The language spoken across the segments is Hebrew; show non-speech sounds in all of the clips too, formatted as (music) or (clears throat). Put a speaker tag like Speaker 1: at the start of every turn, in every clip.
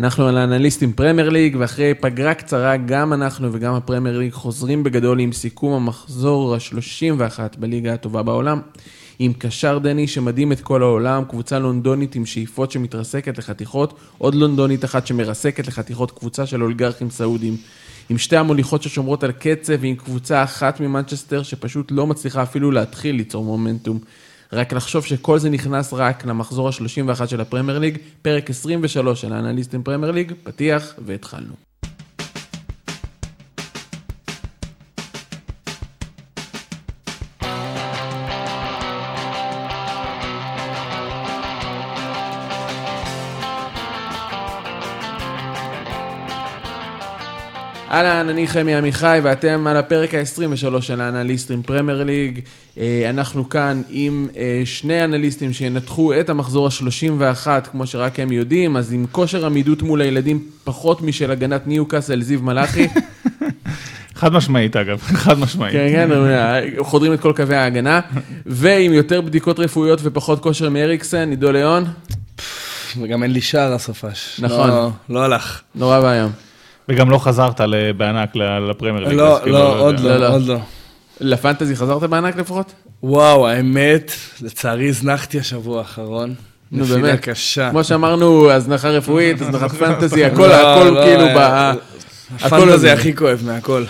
Speaker 1: אנחנו על האנליסטים פרמייר ליג, ואחרי פגרה קצרה, גם אנחנו וגם הפרמייר ליג חוזרים בגדול עם סיכום המחזור ה-31 בליגה הטובה בעולם. עם קשר דני שמדהים את כל העולם, קבוצה לונדונית עם שאיפות שמתרסקת לחתיכות, עוד לונדונית אחת שמרסקת לחתיכות, קבוצה של אולגרכים סעודים. עם שתי המוליכות ששומרות על קצב, ועם קבוצה אחת ממנצ'סטר שפשוט לא מצליחה אפילו להתחיל ליצור מומנטום. רק לחשוב שכל זה נכנס רק למחזור ה-31 של הפרמייר ליג, פרק 23 של האנליסטים פרמייר ליג, פתיח והתחלנו. אהלן, אני חמי עמיחי, ואתם על הפרק ה-23 של האנליסטים פרמייר ליג. אה, אנחנו כאן עם אה, שני אנליסטים שינתחו את המחזור ה-31, כמו שרק הם יודעים, אז עם כושר עמידות מול הילדים פחות משל הגנת ניוקאסל, זיו מלאכי. (laughs)
Speaker 2: חד משמעית אגב, (laughs) חד משמעית.
Speaker 1: כן, כן, חודרים את כל קווי ההגנה. (laughs) ועם יותר בדיקות רפואיות ופחות כושר מאריקסן, עידו ליאון.
Speaker 3: וגם אין לי שער הסופש.
Speaker 1: נכון.
Speaker 3: לא, לא הלך.
Speaker 1: נורא ואיום.
Speaker 2: וגם לא חזרת בענק לפרמייר ליג.
Speaker 3: לא, לא, עוד לא, עוד לא.
Speaker 1: לפנטזי חזרת בענק לפחות?
Speaker 3: וואו, האמת, לצערי הזנחתי השבוע האחרון.
Speaker 1: נו באמת.
Speaker 3: קשה.
Speaker 1: כמו שאמרנו, הזנחה רפואית, (laughs) הזנחת פנטזי, הכל,
Speaker 3: לא,
Speaker 1: הכל
Speaker 3: לא,
Speaker 1: כאילו
Speaker 3: אה,
Speaker 1: ב...
Speaker 3: הפנטה זה הכי כואב מהכל.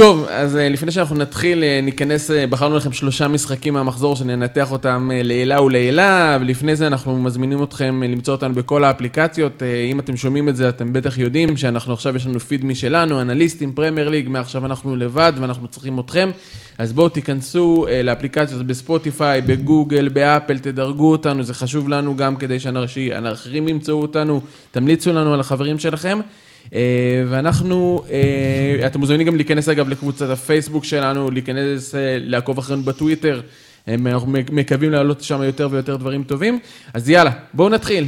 Speaker 1: טוב, אז אה, לפני שאנחנו נתחיל, אה, ניכנס, אה, בחרנו לכם שלושה משחקים מהמחזור שננתח אותם לעילה ולעילה, ולפני זה אנחנו מזמינים אתכם למצוא אותנו בכל האפליקציות. אם אתם שומעים את זה, אתם בטח יודעים שאנחנו עכשיו, יש לנו פיד משלנו, אנליסטים, פרמייר ליג, מעכשיו אנחנו לבד ואנחנו צריכים אתכם. אז בואו תיכנסו לאפליקציות בספוטיפיי, בגוגל, באפל, תדרגו אותנו, זה חשוב לנו גם כדי שהאחרים ימצאו אותנו, תמליצו לנו על החברים שלכם. אה, ואנחנו, אה, אתם מוזמנים גם להיכנס אגב לקבוצת הפייסבוק שלנו, להיכנס, אה, לעקוב אחרינו בטוויטר, אנחנו מקווים להעלות שם יותר ויותר דברים טובים. אז יאללה, בואו נתחיל.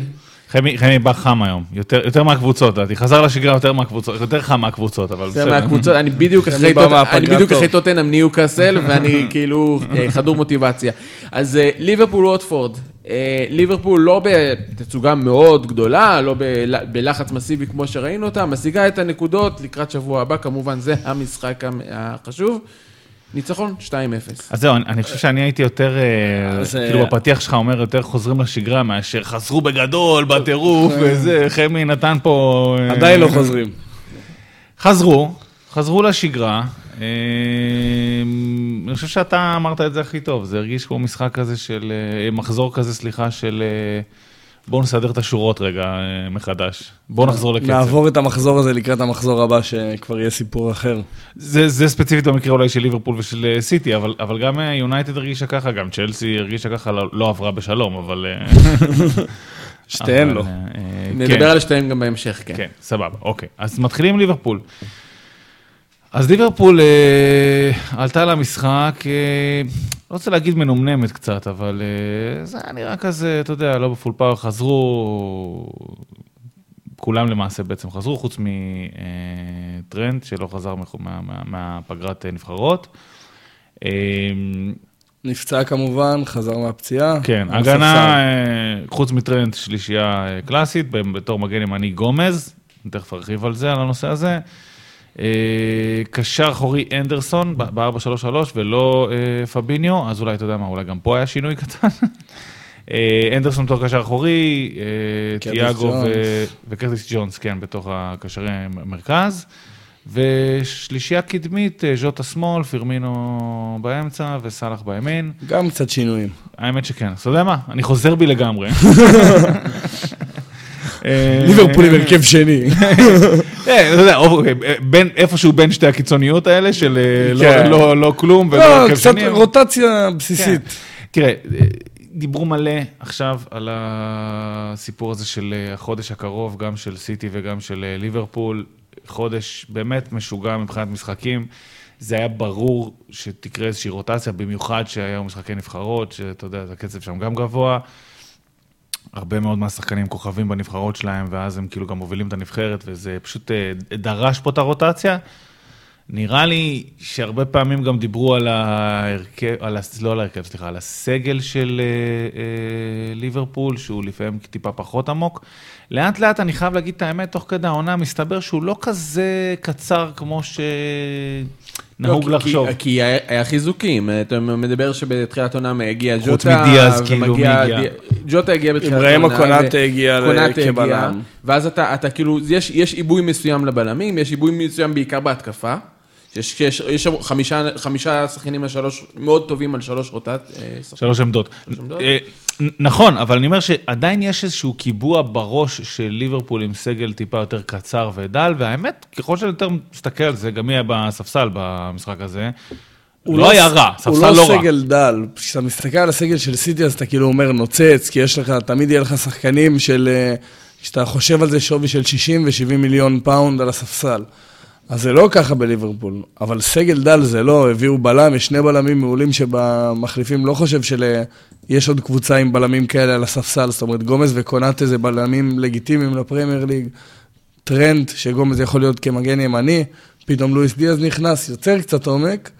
Speaker 2: חמי חמי בא חם היום, יותר יותר מהקבוצות, לדעתי. חזר לשגרה יותר מהקבוצות, יותר חם מהקבוצות, אבל
Speaker 1: זה
Speaker 2: בסדר.
Speaker 1: מהקבוצות, אני בדיוק אחרי אני בדיוק. אחרי טוטנאם ניוקאסל, ואני (laughs) כאילו אה, חדור מוטיבציה. אז אה, ליברפול ווטפורד, אה, ליברפול לא בתצוגה מאוד גדולה, לא בל- בלחץ מסיבי כמו שראינו אותה, משיגה את הנקודות לקראת שבוע הבא, כמובן זה המשחק המ- החשוב. ניצחון 2-0.
Speaker 2: אז זהו, אני- אני חושב שאני הייתי יותר, אה,
Speaker 3: אה,
Speaker 2: כאילו בפתיח שלך אומר יותר חוזרים לשגרה מאשר חזרו בגדול, בטירוף וזה, חמי נתן פה... אה,
Speaker 3: עדיין לא חוזרים.
Speaker 2: חזרו, חזרו לשגרה. אני חושב שאתה אמרת את זה הכי טוב, זה הרגיש כמו משחק כזה של, מחזור כזה, סליחה, של בואו נסדר את השורות רגע אה, מחדש. בואו נחזור לקצב.
Speaker 3: נעבור את המחזור הזה לקראת המחזור הבא, שכבר יהיה סיפור אחר.
Speaker 2: זה, זה ספציפית במקרה אולי של ליברפול ושל אה, סיטי, אבל, אבל גם אה, יונייטד הרגישה ככה, גם צ'לסי הרגישה ככה, לא, לא עברה בשלום, אבל... (laughs)
Speaker 3: שתיהן
Speaker 2: אבל,
Speaker 3: לא.
Speaker 1: נדבר
Speaker 2: כן.
Speaker 1: על שתיהם גם בהמשך, כן.
Speaker 2: כן, סבבה, אוקיי. אז מתחילים עם ליברפול. אז ליברפול אה, עלתה למשחק, אה, לא רוצה להגיד מנומנמת קצת, אבל אה, זה היה נראה כזה, אתה יודע, לא בפול פאוור, חזרו, כולם למעשה בעצם חזרו, חוץ מטרנד שלא חזר מה- מה- מה- מהפגרת אה, נבחרות. אה,
Speaker 3: נפצע כמובן, חזר מהפציעה.
Speaker 2: כן. הגנה, אה, חוץ מטרנד, שלישייה אה, קלאסית, בתור מגן ימני גומז, אני תכף ארחיב על זה, על הנושא הזה. אה, קשר אחורי אנדרסון ב-4-3-3 ולא אה, פביניו, אז אולי אתה יודע מה, אולי גם פה היה שינוי (laughs) קטן. אה, אנדרסון בתור קשר אחורי, תיאגו. וקרטיס ג'ונס, כן, בתוך הקשרי מרכז. ושלישייה קדמית, ז'וטה שמאל, פירמינו באמצע וסאלח בימין.
Speaker 3: גם קצת שינויים.
Speaker 2: האמת שכן, אז אתה יודע מה? אני חוזר בי לגמרי. (laughs) אה,
Speaker 3: ליברפול עם הרכב שני.
Speaker 2: אה, אתה יודע, אוקיי, איפשהו בין שתי הקיצוניות האלה של אה, לא-
Speaker 3: כן.
Speaker 2: לא- לא כלום ולא
Speaker 3: לא,
Speaker 2: הרכב
Speaker 3: קצת
Speaker 2: שני. אבל-
Speaker 3: רוטציה בסיסית.
Speaker 2: תראה, אה, דיברו מלא עכשיו על הסיפור הזה של אה, החודש הקרוב, גם של סיטי וגם של אה, ליברפול. חודש באמת משוגע מבחינת משחקים. זה היה ברור שתקרה איזושהי רוטציה, במיוחד שהיו משחקי נבחרות, שאתה יודע, הקצב שם גם גבוה. הרבה מאוד מהשחקנים כוכבים בנבחרות שלהם, ואז הם כאילו גם מובילים את הנבחרת, וזה פשוט אה, דרש פה את הרוטציה. נראה לי שהרבה פעמים גם דיברו על ההרכב, על, הס- לא על ההרכב, סליחה, על הסגל של אה, אה, ליברפול, שהוא לפעמים טיפה פחות עמוק. לאט לאט אני חייב להגיד את האמת, תוך כדי העונה מסתבר שהוא לא כזה קצר כמו שנהוג
Speaker 1: לא,
Speaker 2: לחשוב.
Speaker 1: כי- כי היה היה חיזוקים, אתה מדבר שבתחילת עונה הגיע ג'וטה.
Speaker 2: חוץ מדיאז, כאילו, מי הגיע?
Speaker 1: די- ג'וטה הגיע בתחילת
Speaker 3: אברהים
Speaker 1: העונה.
Speaker 3: קונאטה
Speaker 1: ו-
Speaker 3: הגיע כבלם.
Speaker 1: ואז אתה אתה כאילו, יש- יש עיבוי מסוים לבלמים, יש עיבוי מסוים בעיקר בהתקפה. יש, יש, יש שם חמישה, חמישה שחקנים על שלוש, מאוד טובים על שלוש רוטט. אה, שחקנים.
Speaker 2: שלוש עמדות. נכון, אבל אני אומר שעדיין יש איזשהו קיבעון בראש של ליברפול עם סגל טיפה יותר קצר ודל, והאמת, ככל שאני יותר מסתכל על זה, גם מי היה בספסל במשחק הזה, הוא לא היה רע,
Speaker 3: הוא
Speaker 2: ספסל
Speaker 3: לא
Speaker 2: לא רע.
Speaker 3: סגל דל. כשאתה מסתכל על הסגל של סיטי, אז אתה כאילו אומר נוצץ, כי יש לך, תמיד יהיה לך שחקנים של... אה, כשאתה חושב על זה שווי של 60 ו-70 מיליון פאונד על הספסל. אז זה לא ככה בליברפול, אבל סגל דל זה לא, הביאו בלם, יש שני בלמים מעולים שבמחליפים לא חושב שיש עוד קבוצה עם בלמים כאלה על הספסל, זאת אומרת גומז וקונאטה זה בלמים לגיטימיים לפרמייר ליג, טרנד שגומז יכול להיות כמגן ימני, פתאום לואיס דיאז נכנס, יוצר קצת עומק.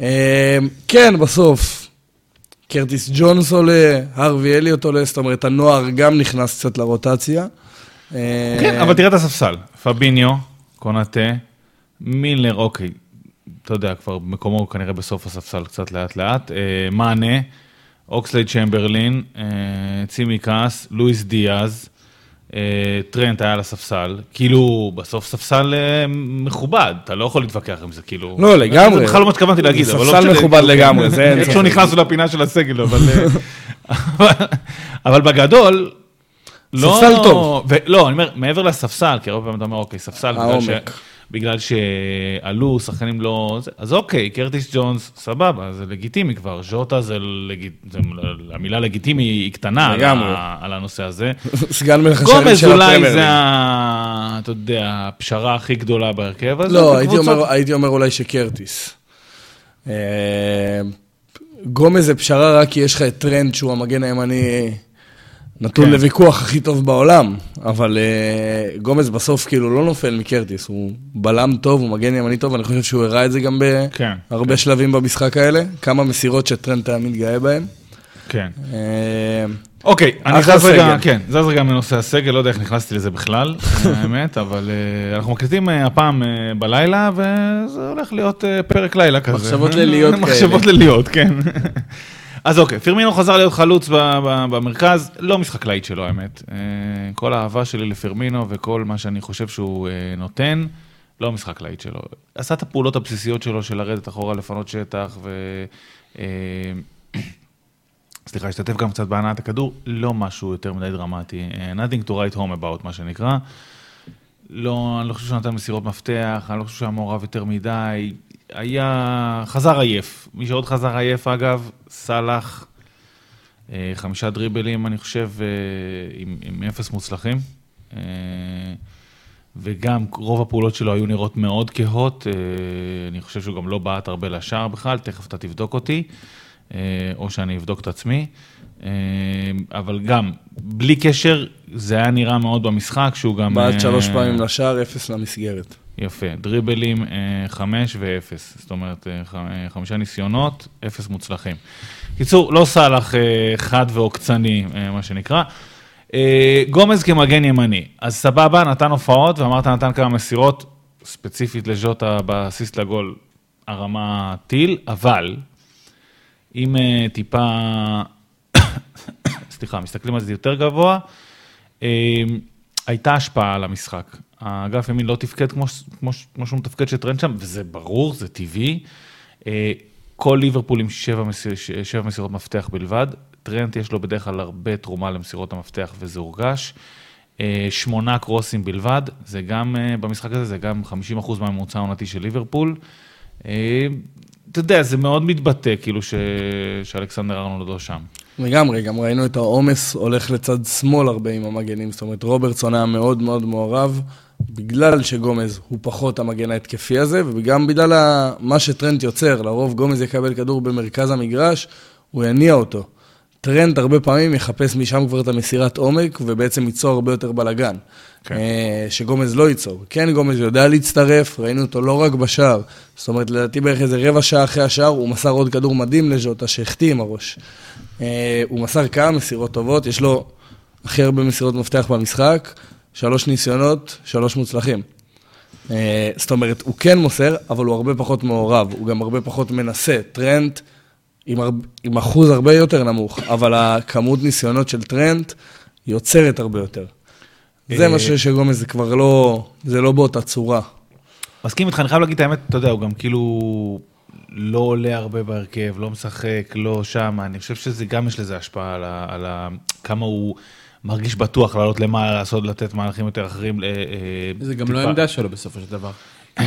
Speaker 3: אה, כן, בסוף, קרטיס ג'ונס עולה, הרווי אליוט עולה, זאת אומרת, הנוער גם נכנס קצת לרוטציה. אה,
Speaker 2: כן, אבל תראה את הספסל, פביניו, קונאטה, מילר, אוקיי, אתה יודע, כבר מקומו כנראה בסוף הספסל קצת לאט לאט, אה, מאנה, אוקסלייד צ'מברלין, אה, צימקס, לואיס דיאז, אה, טרנט היה על הספסל, כאילו, בסוף ספסל אה, מכובד, אתה לא יכול להתווכח עם זה, כאילו.
Speaker 3: לא, לגמרי.
Speaker 2: זה בכלל לא מה שהתכוונתי להגיד, אבל לא
Speaker 3: ספסל
Speaker 2: משנה,
Speaker 3: מכובד
Speaker 2: כאילו,
Speaker 3: לגמרי, זה אין
Speaker 2: איכשהו
Speaker 3: ספק.
Speaker 2: נכנסנו לפינה של הסגל, אבל... אה, (laughs) אבל בגדול... לא,
Speaker 3: ספסל טוב.
Speaker 2: ו- לא, אני אומר, מעבר לספסל, כי הרבה פעמים אתה אומר, אוקיי, ספסל, בגלל, ש... בגלל שעלו, שחקנים לא... זה, אז אוקיי, קרטיס ג'ונס, סבבה, זה לגיטימי כבר, ז'וטה זה, לג... זה המילה לגיטימי היא קטנה על. ה... על הנושא הזה. (laughs)
Speaker 3: סגן מלך השערים
Speaker 2: גומז
Speaker 3: של
Speaker 2: אולי
Speaker 3: הפרמייר
Speaker 2: זה,
Speaker 3: ליג.
Speaker 2: ה... אתה יודע, הפשרה הכי גדולה בהרכב הזה.
Speaker 3: לא, הייתי אומר, הייתי אומר אולי שקרטיס. אה, גומז זה פשרה רק כי יש לך את טרנד שהוא המגן הימני נתון
Speaker 2: כן.
Speaker 3: לוויכוח הכי טוב בעולם, אבל אה, גומז בסוף כאילו לא נופל מקרטיס, הוא בלם טוב, הוא מגן ימני טוב, אני חושב שהוא הראה את זה גם
Speaker 2: כן,
Speaker 3: בהרבה שלבים במשחק האלה, כמה מסירות שטרנד היה מתגאה בהן.
Speaker 2: כן.
Speaker 3: אה,
Speaker 2: אוקיי, אני זז רגע. כן, זז רגע מנושא הסגל, לא יודע איך נכנסתי לזה בכלל, (laughs) האמת, אבל אה, אנחנו מקליטים הפעם בלילה, וזה הולך להיות פרק לילה כזה.
Speaker 1: מחשבות ליליות (laughs)
Speaker 2: מחשבות
Speaker 1: כאלה.
Speaker 2: ליליות, כן. (laughs) אז אוקיי, פירמינו חזר להיות חלוץ במרכז, לא משחק להיט שלו, האמת. אה, כל האהבה שלי לפירמינו וכל מה שאני חושב שהוא אה, נותן, לא משחק להיט שלו. עשה את הפעולות הבסיסיות שלו של לרדת אחורה, לפנות שטח, ו... אה, סליחה, השתתף גם קצת בהנעת הכדור, לא משהו יותר מדי דרמטי. nothing to write home about, מה שנקרא. לא, אני לא חושב שהוא נתן מסירות מפתח, אני לא חושב שהוא היה מעורב יותר מדי. היה... חזר עייף. מי שעוד חזר עייף, אגב, סאלח, אה, חמישה דריבלים, אני חושב, אה, עם, עם אפס מוצלחים. אה, וגם רוב הפעולות שלו היו נראות מאוד כהות. אני חושב שהוא גם לא בעט הרבה לשער בכלל, תכף אתה תבדוק אותי, או שאני אבדוק את עצמי. אבל גם, בלי קשר, זה היה נראה מאוד במשחק, שהוא גם...
Speaker 3: בעט שלוש פעמים לשער, אפס למסגרת.
Speaker 2: יפה, דריבלים אה, חמש ואפס, זאת אומרת אה, אה, חמישה ניסיונות, אפס מוצלחים. קיצור, לא סאלח אה, חד ועוקצני, אה, מה שנקרא. אה, גומז כמגן ימני, אז סבבה, נתן הופעות, ואמרת נתן כמה מסירות, ספציפית לז'וטה באסיסט לגול, הרמה טיל, אבל אם אה, טיפה, (coughs) סליחה, מסתכלים על זה יותר גבוה, אה, הייתה השפעה על המשחק. האגף ימין לא תפקד כמו, כמו, כמו שהוא מתפקד שטרנד שם, וזה ברור, זה טבעי. אה, כל ליברפול עם שבע, מסיר, שבע מסירות מפתח בלבד. טרנט יש לו בדרך כלל הרבה תרומה למסירות המפתח וזה הורגש. אה, שמונה קרוסים בלבד, זה גם, אה, במשחק הזה, זה גם 50% מהממוצע העונתי של ליברפול. אתה יודע, זה מאוד מתבטא, כאילו, ש... שאלכסנדר ארנולד לא שם.
Speaker 3: לגמרי, גם ראינו את העומס הולך לצד שמאל הרבה עם המגנים, זאת אומרת רוברטסון היה מאוד מאוד מעורב, בגלל שגומז הוא פחות המגן ההתקפי הזה, וגם בגלל מה שטרנט יוצר, לרוב גומז יקבל כדור במרכז המגרש, הוא יניע אותו. טרנט הרבה פעמים יחפש משם כבר את המסירת עומק, ובעצם ייצור הרבה יותר בלאגן.
Speaker 2: כן.
Speaker 3: אה, שגומז לא ייצור. כן, גומז יודע להצטרף, ראינו אותו לא רק בשער. זאת אומרת, לדעתי בערך איזה רבע שעה אחרי השער, הוא מסר עוד כדור מדהים לז'וטה, שהחטיא עם הראש. אה, הוא מסר כמה מסירות טובות, יש לו הכי הרבה מסירות מפתח במשחק, שלוש ניסיונות, שלוש מוצלחים. אה, זאת אומרת, הוא כן מוסר, אבל הוא הרבה פחות מעורב, הוא גם הרבה פחות מנסה. טרנט עם, הר... עם אחוז הרבה יותר נמוך, אבל הכמות ניסיונות של טרנט יוצרת הרבה יותר. זה מה שגומז זה כבר לא, זה לא באותה צורה.
Speaker 2: מסכים איתך, אני חייב להגיד את האמת, אתה יודע, הוא גם כאילו לא עולה הרבה בהרכב, לא משחק, לא שם, אני חושב שזה גם יש לזה השפעה על, ה, על ה, כמה הוא מרגיש בטוח לעלות למעלה, לעשות, לתת מהלכים יותר אחרים. אה, אה,
Speaker 1: זה גם
Speaker 2: טיפה-
Speaker 1: לא העמדה שלו בסופו של דבר.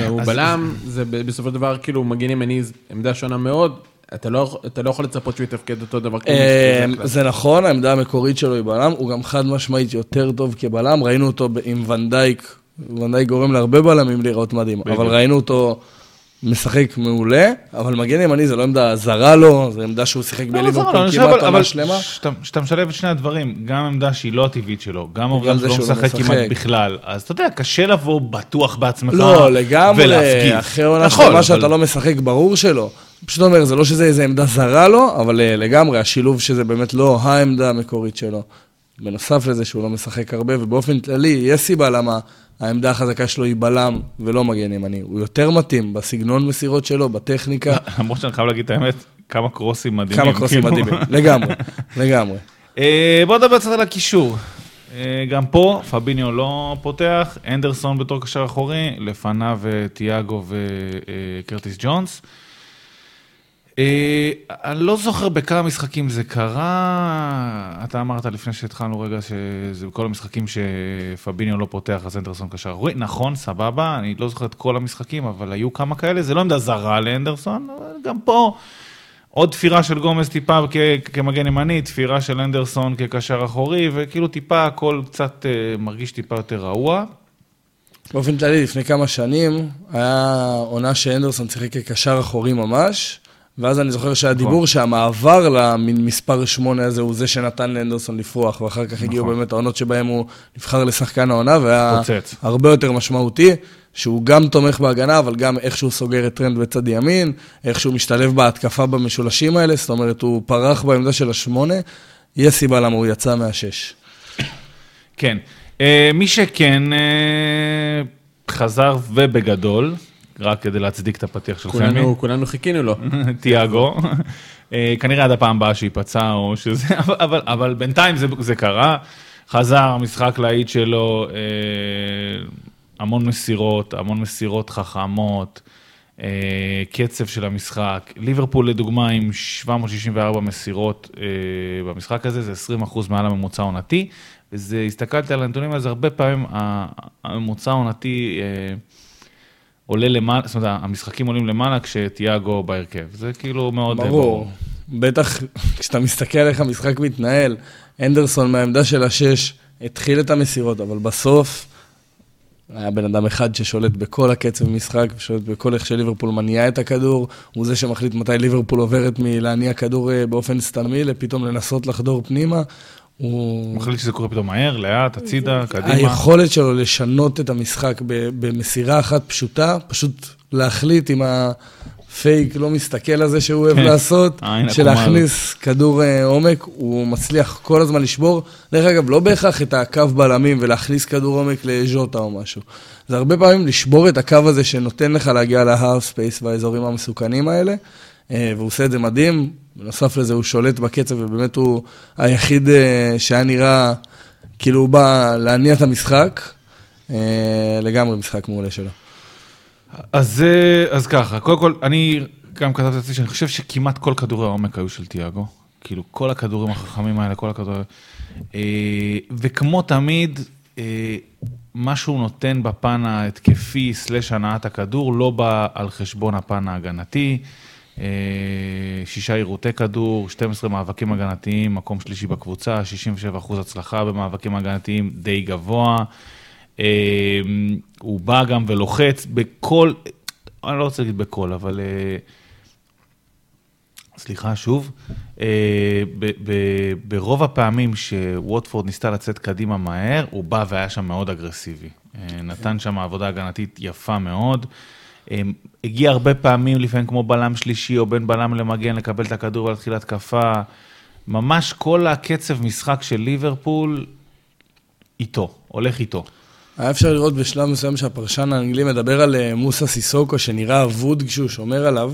Speaker 1: הוא בלם, זה בסופו של דבר כאילו מגן ימני, עמדה שונה מאוד, אתה לא אתה לא יכול לצפות שהוא יתפקד אותו דבר כמו
Speaker 3: אה. זה נכון, העמדה המקורית שלו היא בלם, הוא גם חד משמעית יותר טוב כבלם, ראינו אותו עם ונדייק, ונדייק גורם להרבה בלמים להיראות מדהים. אבל ראינו אותו משחק מעולה, אבל מגן ימני זה לא עמדה זרה לו, זו עמדה שהוא שיחק
Speaker 2: לא,
Speaker 3: בליברפול כמעט עונה שלמה.
Speaker 2: כשאתה- משלב את שני הדברים, גם עמדה שהיא לא הטבעית שלו, גם העובדה
Speaker 3: גם
Speaker 2: שהוא לא משחק כמעט. בכלל, אז אתה יודע, קשה לבוא בטוח בעצמך
Speaker 3: לא, לגמרי,
Speaker 2: ולהפגיז.
Speaker 3: אחרי עונה
Speaker 2: יכול,
Speaker 3: שלמה שאתה לא משחק, ברור שלא. פשוט אומר, זה לא שזה איזה עמדה זרה לו, אבל אה, לגמרי, השילוב שזה באמת לא העמדה המקורית שלו. בנוסף לזה שהוא לא משחק הרבה, ובאופן כללי, יש סיבה למה העמדה החזקה שלו היא בלם ולא מגן ימני. הוא יותר מתאים בסגנון מסירות שלו, בטכניקה, (laughs)
Speaker 2: למרות שאני חייב להגיד את האמת, כמה קרוסים מדהימים.
Speaker 3: כמה קרוסים
Speaker 2: כאילו.
Speaker 3: מדהימים. לגמרי, (laughs) לגמרי.
Speaker 2: אה, בוא נדבר קצת על הקישור. אה, גם פה פביניו לא פותח, אנדרסון בתור קשר אחורי, לפניו אה, תיאגו וקרטיס ג'ונס. אה, אני לא זוכר בכמה משחקים זה קרה, אתה אמרת לפני שהתחלנו רגע שזה בכל המשחקים שפביניו לא פותח אז אנדרסון קשר. אחורי, נכון, סבבה, אני לא זוכר את כל המשחקים, אבל היו כמה כאלה, זה לא עמדה זרה לאנדרסון, אבל גם פה עוד תפירה של גומז טיפה כ- כמגן ימני, תפירה של אנדרסון כקשר אחורי, וכאילו טיפה הכל קצת אה, מרגיש טיפה יותר רעוע.
Speaker 3: באופן כללי, לפני כמה שנים, היה עונה שאנדרסון שיחק כקשר אחורי ממש, ואז אני זוכר שהדיבור
Speaker 2: נכון.
Speaker 3: שהמעבר למספר 8 הזה הוא זה שנתן לאנדרסון לפרוח, ואחר כך הגיעו
Speaker 2: נכון.
Speaker 3: באמת העונות שבהן הוא נבחר לשחקן העונה, והיה
Speaker 2: פוצץ.
Speaker 3: הרבה יותר משמעותי, שהוא גם תומך בהגנה, אבל גם איך שהוא סוגר את טרנד בצד ימין, איך שהוא משתלב בהתקפה במשולשים האלה, זאת אומרת, הוא פרח בעמדה של השמונה, יש סיבה למה הוא יצא מהשש.
Speaker 2: כן. אה, מי שכן אה, חזר ובגדול, רק כדי להצדיק את הפתיח של חמי,
Speaker 1: כולנו חיכינו לו. (laughs)
Speaker 2: תיאגו, אה, כנראה עד הפעם הבאה שייפצע או שזה, (laughs) אבל, אבל, בינתיים זה, זה קרה, חזר, משחק להיט שלו, אה, המון מסירות, המון מסירות חכמות, אה, קצב של המשחק. ליברפול לדוגמה עם 764 מסירות אה, במשחק הזה, זה 20% מעל הממוצע העונתי, וזה, הסתכלתי על הנתונים האלה, הרבה פעמים הממוצע העונתי... אה, עולה למעלה, זאת אומרת, המשחקים עולים למעלה כשתיאגו בהרכב. זה כאילו מאוד
Speaker 3: ברור. בטח (laughs) כשאתה מסתכל איך המשחק מתנהל, אנדרסון מהעמדה של השש התחיל את המסירות, אבל בסוף היה בן אדם אחד ששולט בכל הקצב משחק, ושולט בכל איך שליברפול מניעה את הכדור, הוא זה שמחליט מתי ליברפול עוברת מלהניע כדור אה, באופן סתמי לפתאום לנסות לחדור פנימה. הוא...
Speaker 2: מחליט שזה קורה פתאום מהר, לאט, הצידה, קדימה.
Speaker 3: היכולת שלו לשנות את המשחק במסירה אחת פשוטה, פשוט להחליט עם הפייק לא מסתכל הזה שהוא אוהב
Speaker 2: כן,
Speaker 3: לעשות,
Speaker 2: העין
Speaker 3: של
Speaker 2: עקומה
Speaker 3: להכניס כדור אה, עומק, הוא מצליח כל הזמן לשבור. דרך אגב, לא בהכרח את הקו בלמים ולהכניס כדור עומק לז'וטה או משהו. זה הרבה פעמים לשבור את הקו הזה שנותן לך להגיע לה half space והאזורים המסוכנים האלה, אה, והוא עושה את זה מדהים. בנוסף לזה, הוא שולט בקצב, ובאמת הוא היחיד אה, שהיה נראה כאילו הוא בא להניע את המשחק. אה, לגמרי משחק מעולה שלו.
Speaker 2: אז, אה, אז ככה, קודם כל, אני גם כתבתי לעצמי שאני חושב שכמעט כל כדורי העומק היו של תיאגו. כאילו, כל הכדורים החכמים האלה, כל הכדורים... וכמו תמיד, מה שהוא נותן בפן ההתקפי סלש הנעת הכדור, לא בא על חשבון הפן ההגנתי. אה, שישה עירותי כדור, 12 מאבקים הגנתיים, מקום שלישי בקבוצה, 67% הצלחה במאבקים הגנתיים, די גבוה. אה, הוא בא גם ולוחץ בכל, אני לא רוצה להגיד בכל, אבל... אה, סליחה, שוב. ברוב הפעמים שווטפורד ניסתה לצאת קדימה מהר, הוא בא והיה שם מאוד אגרסיבי. נתן שם עבודה הגנתית יפה מאוד. אה, הגיע הרבה פעמים, לפעמים כמו בלם שלישי או בין בלם למגן, לקבל את הכדור ולהתחיל התקפה. ממש כל הקצב משחק של ליברפול איתו, הולך איתו.
Speaker 3: היה אפשר לראות בשלב מסוים שהפרשן האנגלי מדבר על אה, מוסה סיסוקו שנראה אבוד כשהוא שומר עליו,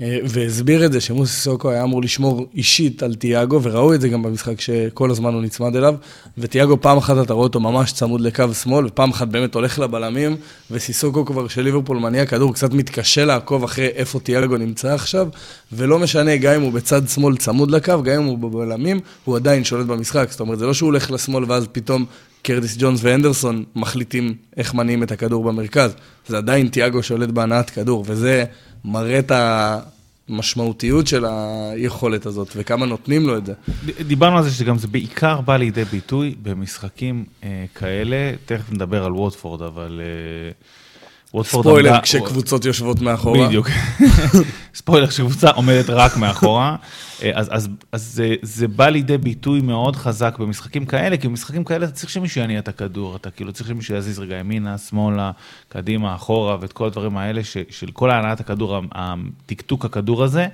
Speaker 3: והסביר את זה שמוסה סיסוקו היה אמור לשמור אישית על תיאגו, וראו את זה גם במשחק שכל הזמן הוא נצמד אליו, ותיאגו פעם אחת אתה רואה אותו ממש צמוד לקו שמאל, ופעם אחת באמת הולך לבלמים, וסיסוקו כבר של ליברפול מניע כדור, קצת מתקשה לעקוב אחרי איפה תיאגו נמצא עכשיו, ולא משנה, גם אם הוא בצד שמאל צמוד לקו, גם אם הוא בבלמים, הוא עדיין שולט במשחק. זאת אומרת, זה לא שהוא הולך לשמאל ואז פתאום קרדיס ג'ונס ואנדרסון מחליטים איך מניעים את הכדור במרכז. זה עדיין תיאגו שולט בהנעת כדור, וזה מראה את המשמעותיות של היכולת הזאת, וכמה נותנים לו את זה.
Speaker 2: דיברנו על זה שגם זה בעיקר בא לידי ביטוי במשחקים אה, כאלה, תכף נדבר על ווטפורד, אבל... אה,
Speaker 3: ספוילר, עמדה, כשקבוצות יושבות מאחורה.
Speaker 2: בדיוק. (laughs) ספוילר, כשקבוצה עומדת רק מאחורה. אה, אז, אז, אז זה, זה בא לידי ביטוי מאוד חזק במשחקים כאלה, כי במשחקים כאלה אתה צריך שמישהו יניע את הכדור, אתה כאילו צריך שמישהו יזיז רגע ימינה, שמאלה, קדימה, אחורה, ואת כל הדברים האלה ש, של כל הנעת הכדור, הטקטוק הכדור הזה.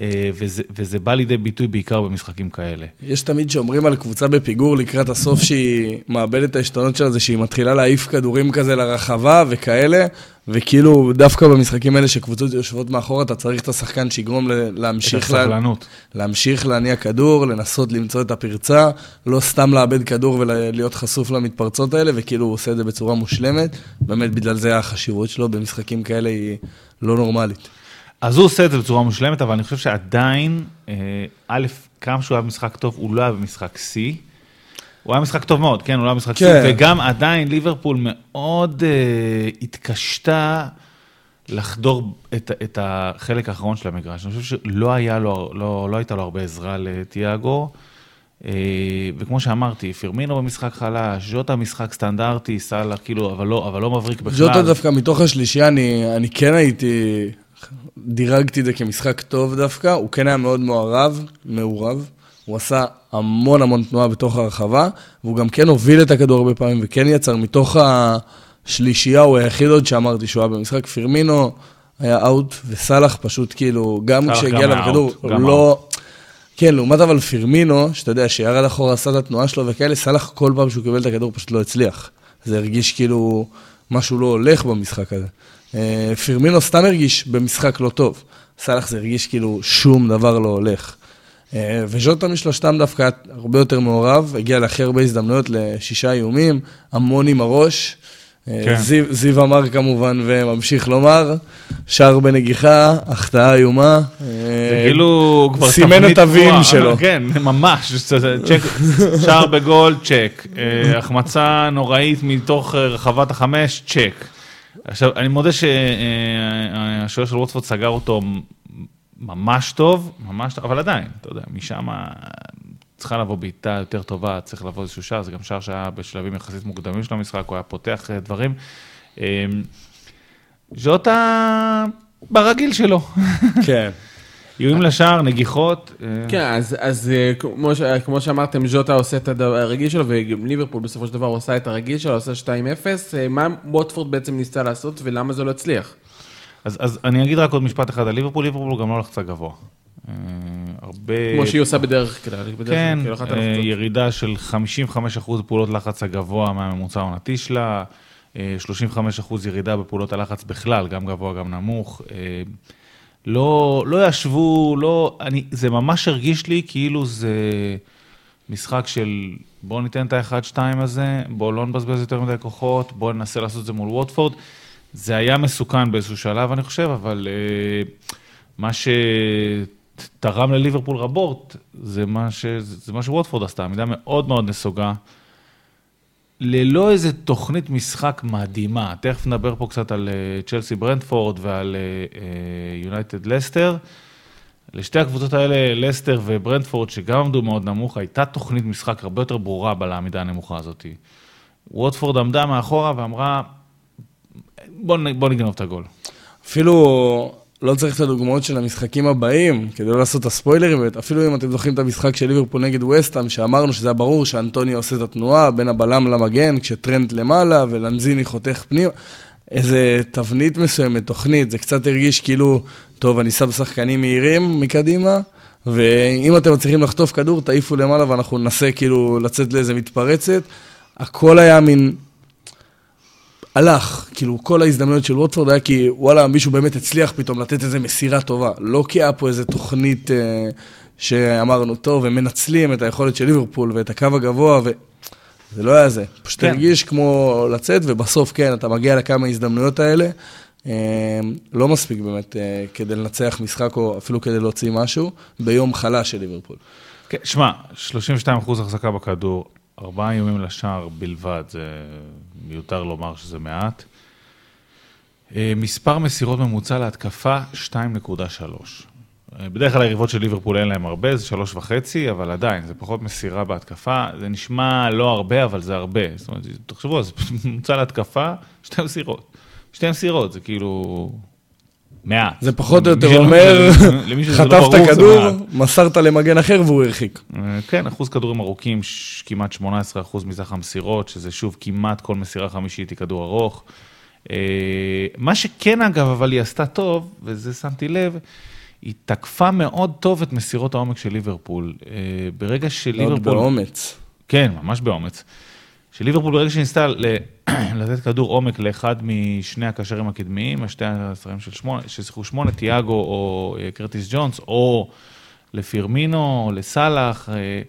Speaker 2: אה, וזה, וזה בא לידי ביטוי בעיקר במשחקים כאלה.
Speaker 3: יש תמיד שאומרים על קבוצה בפיגור לקראת הסוף שהיא מאבדת את העשתונות שלה, זה שהיא מתחילה להעיף כדורים כזה לרחבה וכאלה, וכאילו דווקא במשחקים האלה שקבוצות יושבות מאחורה, אתה צריך את השחקן שיגרום להמשיך...
Speaker 2: את הסבלנות.
Speaker 3: לה, להמשיך להניע כדור, לנסות למצוא את הפרצה, לא סתם לאבד כדור ולהיות חשוף למתפרצות האלה, וכאילו הוא עושה את זה בצורה מושלמת. באמת בגלל זה החשיבות שלו במשחקים כאלה היא לא נורמלית.
Speaker 2: אז הוא עושה את זה בצורה מושלמת, אבל אני חושב שעדיין, אה, א', כמה שהוא היה במשחק טוב, הוא לא היה במשחק שיא. הוא היה משחק טוב מאוד, כן, הוא לא היה משחק שיא, כן. וגם עדיין ליברפול מאוד uh, התקשתה לחדור את, את החלק האחרון של המגרש. אני חושב שלא היה לו, לא, לא הייתה לו הרבה עזרה לתיאגו. Uh, וכמו שאמרתי, פירמינו במשחק חלש, ז'וטה משחק סטנדרטי, סאלח, כאילו, אבל לא, אבל לא מבריק בכלל.
Speaker 3: ז'וטה דווקא מתוך השלישייה, אני, אני כן הייתי דירגתי את זה כמשחק טוב דווקא, הוא כן היה מאוד מעורב, מעורב. הוא עשה המון המון תנועה בתוך הרחבה, והוא גם כן הוביל את הכדור הרבה פעמים, וכן יצר מתוך השלישייה, הוא היחיד עוד שאמרתי שהוא היה במשחק. פירמינו היה אאוט, וסאלח פשוט כאילו, גם כשהגיע אליו הכדור, הוא לא... כן, לעומת אבל פירמינו, שאתה יודע, שירד אחורה, עשה את התנועה שלו וכאלה, סאלח כל פעם שהוא קיבל את הכדור פשוט לא הצליח. זה הרגיש כאילו משהו לא הולך במשחק הזה. אה, פירמינו סתם הרגיש במשחק לא טוב. סאלח זה הרגיש כאילו שום דבר לא הולך. אה, וז'וטה משלושתם דווקא הרבה יותר מעורב, הגיע להכי הרבה הזדמנויות לשישה איומים, המון עם הראש. אה, כן. זיו, זיו אמר כמובן וממשיך לומר, שער בנגיחה, החטאה איומה.
Speaker 2: זה כאילו כבר
Speaker 3: תבנית סימן את הווים שלו.
Speaker 2: כן, ממש, צ'ק, שער בגול, צ'ק. החמצה נוראית מתוך רחבת החמש, צ'ק. עכשיו, אני מודה שהשוער של ווטפורד סגר אותו ממש טוב, ממש טוב, אבל עדיין, אתה יודע, משם צריכה לבוא בעיטה יותר טובה, צריך לבוא איזשהו שער, זה גם שער שהיה בשלבים יחסית מוקדמים של המשחק, הוא היה פותח אה, דברים. ז'וטה ברגיל שלו.
Speaker 3: כן.
Speaker 2: איומים לשער, נגיחות.
Speaker 1: אה. כן, אז, אז אה, כמו, ש, כמו שאמרתם, ז'וטה עושה את הרגיל שלו, וגם ליברפול בסופו של דבר עושה את הרגיל שלו, עושה 2-0. אה, מה ווטפורד בעצם ניסה לעשות, ולמה זה לא הצליח?
Speaker 2: אז, אז אני אגיד רק עוד משפט אחד על ליברפול, ליברפול גם לא לחצה גבוה.
Speaker 1: הרבה... כמו שהיא עושה בדרך כלל.
Speaker 2: כן, ירידה של 55% פעולות לחץ הגבוה מהממוצע העונתי שלה, 35% ירידה בפעולות הלחץ בכלל, גם גבוה, גם נמוך. לא, לא ישבו, לא, אני, זה ממש הרגיש לי כאילו זה משחק של בואו ניתן את האחד-שתיים הזה, בואו לא נבזבז יותר מדי כוחות, בואו ננסה לעשות את זה מול ווטפורד. זה היה מסוכן באיזשהו שלב, אני חושב, אבל uh, מה שתרם לליברפול רבות, זה מה, ש, זה מה שווטפורד עשתה, עמידה מאוד מאוד נסוגה. ללא איזה תוכנית משחק מדהימה. תכף נדבר פה קצת על אה, צ'לסי ברנטפורד ועל יונייטד אה, לסטר. לשתי הקבוצות האלה, לסטר וברנטפורד, שגם עמדו מאוד נמוך, הייתה תוכנית משחק הרבה יותר ברורה בלעמידה הנמוכה הזאת. ווטפורד עמדה מאחורה ואמרה, בוא, בוא נגנוב את הגול.
Speaker 3: אפילו לא צריך את הדוגמאות של המשחקים הבאים, כדי לא לעשות את הספוילרים, אפילו אם אתם זוכרים את המשחק של ליברפול נגד ווסטהאם, שאמרנו שזה היה ברור שאנטוני עושה את התנועה בין הבלם למגן, כשטרנד למעלה ולנציני חותך פנימה. איזה תבנית מסוימת, תוכנית, זה קצת הרגיש כאילו, טוב, אני שם שחקנים מהירים מקדימה, ואם אתם מצליחים לחטוף כדור, תעיפו למעלה ואנחנו ננסה כאילו לצאת לאיזה מתפרצת. הכל היה מין... הלך, כאילו, כל ההזדמנויות של ווטפורד היה כי, וואלה, מישהו באמת הצליח פתאום לתת איזה מסירה טובה. לא כי היה פה איזה תוכנית אה, שאמרנו, טוב, הם מנצלים את היכולת של ליברפול ואת הקו הגבוה, ו... זה לא היה זה. פשוט
Speaker 2: כן.
Speaker 3: הרגיש כמו לצאת, ובסוף, כן, אתה מגיע לכמה הזדמנויות האלה. אה, לא מספיק באמת אה, כדי לנצח משחק, או אפילו כדי להוציא משהו, ביום חלש של ליברפול.
Speaker 2: כן, שמע, 32 אחוז החזקה בכדור, ארבעה איומים לשער בלבד, זה מיותר לומר שזה מעט. אה, מספר מסירות ממוצע להתקפה, 2.3. אה, בדרך כלל היריבות של ליברפול אין להם הרבה, זה שלוש וחצי, אבל עדיין, זה פחות מסירה בהתקפה. זה נשמע לא הרבה, אבל זה הרבה. זאת אומרת, תחשבו, זה (laughs) ממוצע להתקפה, שתי מסירות. שתי מסירות, זה כאילו... מעט.
Speaker 3: זה פחות או יותר אומר, (laughs)
Speaker 2: לא
Speaker 3: חטפת כדור. מסרת למגן אחר והוא הרחיק.
Speaker 2: אה, כן, אחוז כדורים ארוכים, כמעט 18 אחוז מסך המסירות, שזה שוב כמעט כל מסירה חמישית היא כדור ארוך. אה, מה שכן אגב, אבל היא עשתה טוב, וזה שמתי לב, היא תקפה מאוד טוב את מסירות העומק של ליברפול. אה, ברגע
Speaker 3: מאוד
Speaker 2: שליברפול...
Speaker 3: באומץ.
Speaker 2: כן, ממש באומץ. שליברפול ברגע שניסתה (clears throat) לתת כדור עומק לאחד משני הקשרים הקדמיים, השתי השרים של שמונה, ששיחקו שמונה, תיאגו או אה, קרטיס ג'ונס, או לפירמינו, או לסאלח, אה,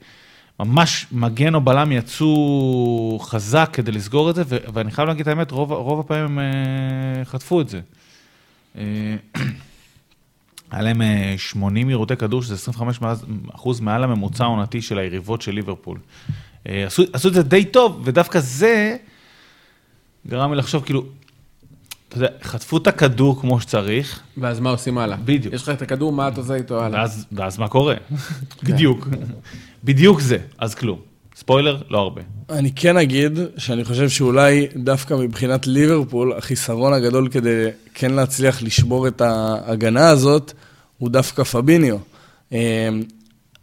Speaker 2: ממש מגן או בלם יצאו חזק כדי לסגור את זה, ואני חייב להגיד את האמת, רוב, רוב הפעמים הם אה, חטפו את זה. (clears throat) היה להם אה, 80 ירודי כדור, שזה 25 אחוז מעל הממוצע העונתי של היריבות של ליברפול. אה, עשו, עשו את זה די טוב, ודווקא זה גרם לי לחשוב, כאילו, אתה יודע, חטפו את הכדור כמו שצריך,
Speaker 1: ואז מה עושים הלאה?
Speaker 2: בדיוק.
Speaker 1: יש לך את הכדור, מה אתה עושה איתו הלאה?
Speaker 2: ואז, ואז מה קורה? (laughs) בדיוק. בדיוק זה, אז כלום. ספוילר, לא הרבה.
Speaker 3: אני כן אגיד שאני חושב שאולי דווקא מבחינת ליברפול, החיסרון הגדול כדי כן להצליח לשבור את ההגנה הזאת, הוא דווקא פביניו.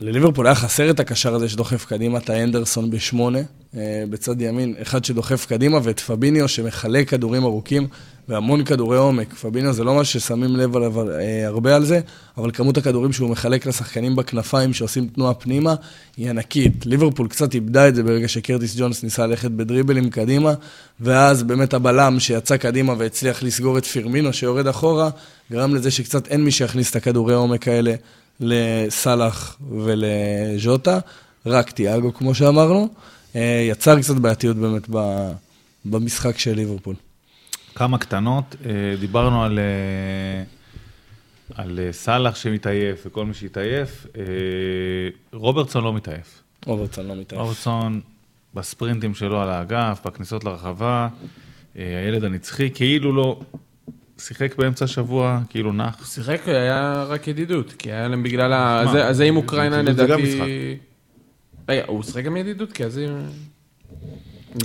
Speaker 3: לליברפול היה חסר את הקשר הזה שדוחף קדימה, את האנדרסון בשמונה, אה, בצד ימין, אחד שדוחף קדימה, ואת פביניו שמחלק כדורים ארוכים והמון כדורי עומק. פביניו זה לא משהו ששמים לב עליו אה, הרבה על זה, אבל כמות הכדורים שהוא מחלק לשחקנים בכנפיים שעושים תנועה פנימה, היא ענקית. ליברפול קצת איבדה את זה ברגע שקרטיס ג'ונס ניסה ללכת בדריבלים קדימה, ואז באמת הבלם שיצא קדימה והצליח לסגור את פירמינו שיורד אחורה, גרם לזה שקצת אין מי שיכניס את הכדורי העומק האלה לסאלח ולז'וטה, רק תיאגו כמו שאמרנו. אה, יצר קצת בעייתיות באמת במשחק של ליברפול.
Speaker 2: כמה קטנות, אה, דיברנו על, אה, על סאלח שמתעייף וכל מי שהתעייף, רוברטסון לא מתעייף.
Speaker 3: רוברטסון לא מתעייף.
Speaker 2: רוברטסון בספרינטים שלו על האגף, בכניסות לרחבה, הילד הנצחי, כאילו לא שיחק באמצע השבוע, כאילו נח.
Speaker 1: שיחק היה רק ידידות, כי היה להם בגלל ה... זה- זה עם אוקראינה לדעתי... רגע, הוא שיחק גם ידידות? כי אז...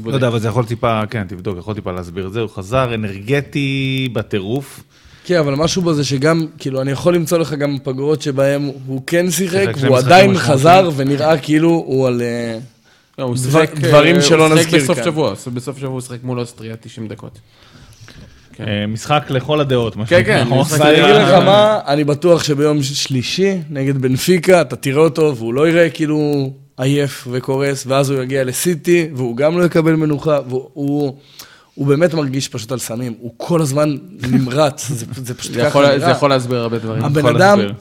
Speaker 2: לא. יודע, אבל זה יכול טיפה, כן, תבדוק, יכול טיפה להסביר את זה, הוא חזר אנרגטי בטירוף.
Speaker 3: כן, אבל משהו בו זה שגם, כאילו, אני יכול למצוא לך גם פגרות שבהם הוא כן שיחק, והוא עדיין. חזר ונראה כאילו הוא על... אה,
Speaker 1: לא.
Speaker 3: דברים
Speaker 1: אה,
Speaker 3: שלא
Speaker 1: הוא שיחק
Speaker 3: נזכיר
Speaker 1: בסוף
Speaker 3: כאן.
Speaker 1: שבוע, בסוף שבוע הוא שיחק מול אוסטריה 90 דקות. כן.
Speaker 2: אה, משחק לכל הדעות, מה
Speaker 1: כן, כן,
Speaker 2: שנקרא.
Speaker 1: משחק
Speaker 3: ואני אגיד
Speaker 1: אה,
Speaker 3: לך מה, אני בטוח שביום שלישי נגד בנפיקה, אתה תראה אותו והוא לא יראה כאילו עייף וקורס, ואז הוא יגיע לסיטי, והוא גם לא יקבל מנוחה, והוא... הוא- באמת מרגיש פשוט על סמים, הוא כל הזמן נמרץ, זה, זה פשוט
Speaker 1: זה
Speaker 3: ככה
Speaker 1: יכול-
Speaker 3: נראה.
Speaker 1: זה יכול להסביר הרבה דברים.
Speaker 3: הבן אדם,
Speaker 2: להסביר.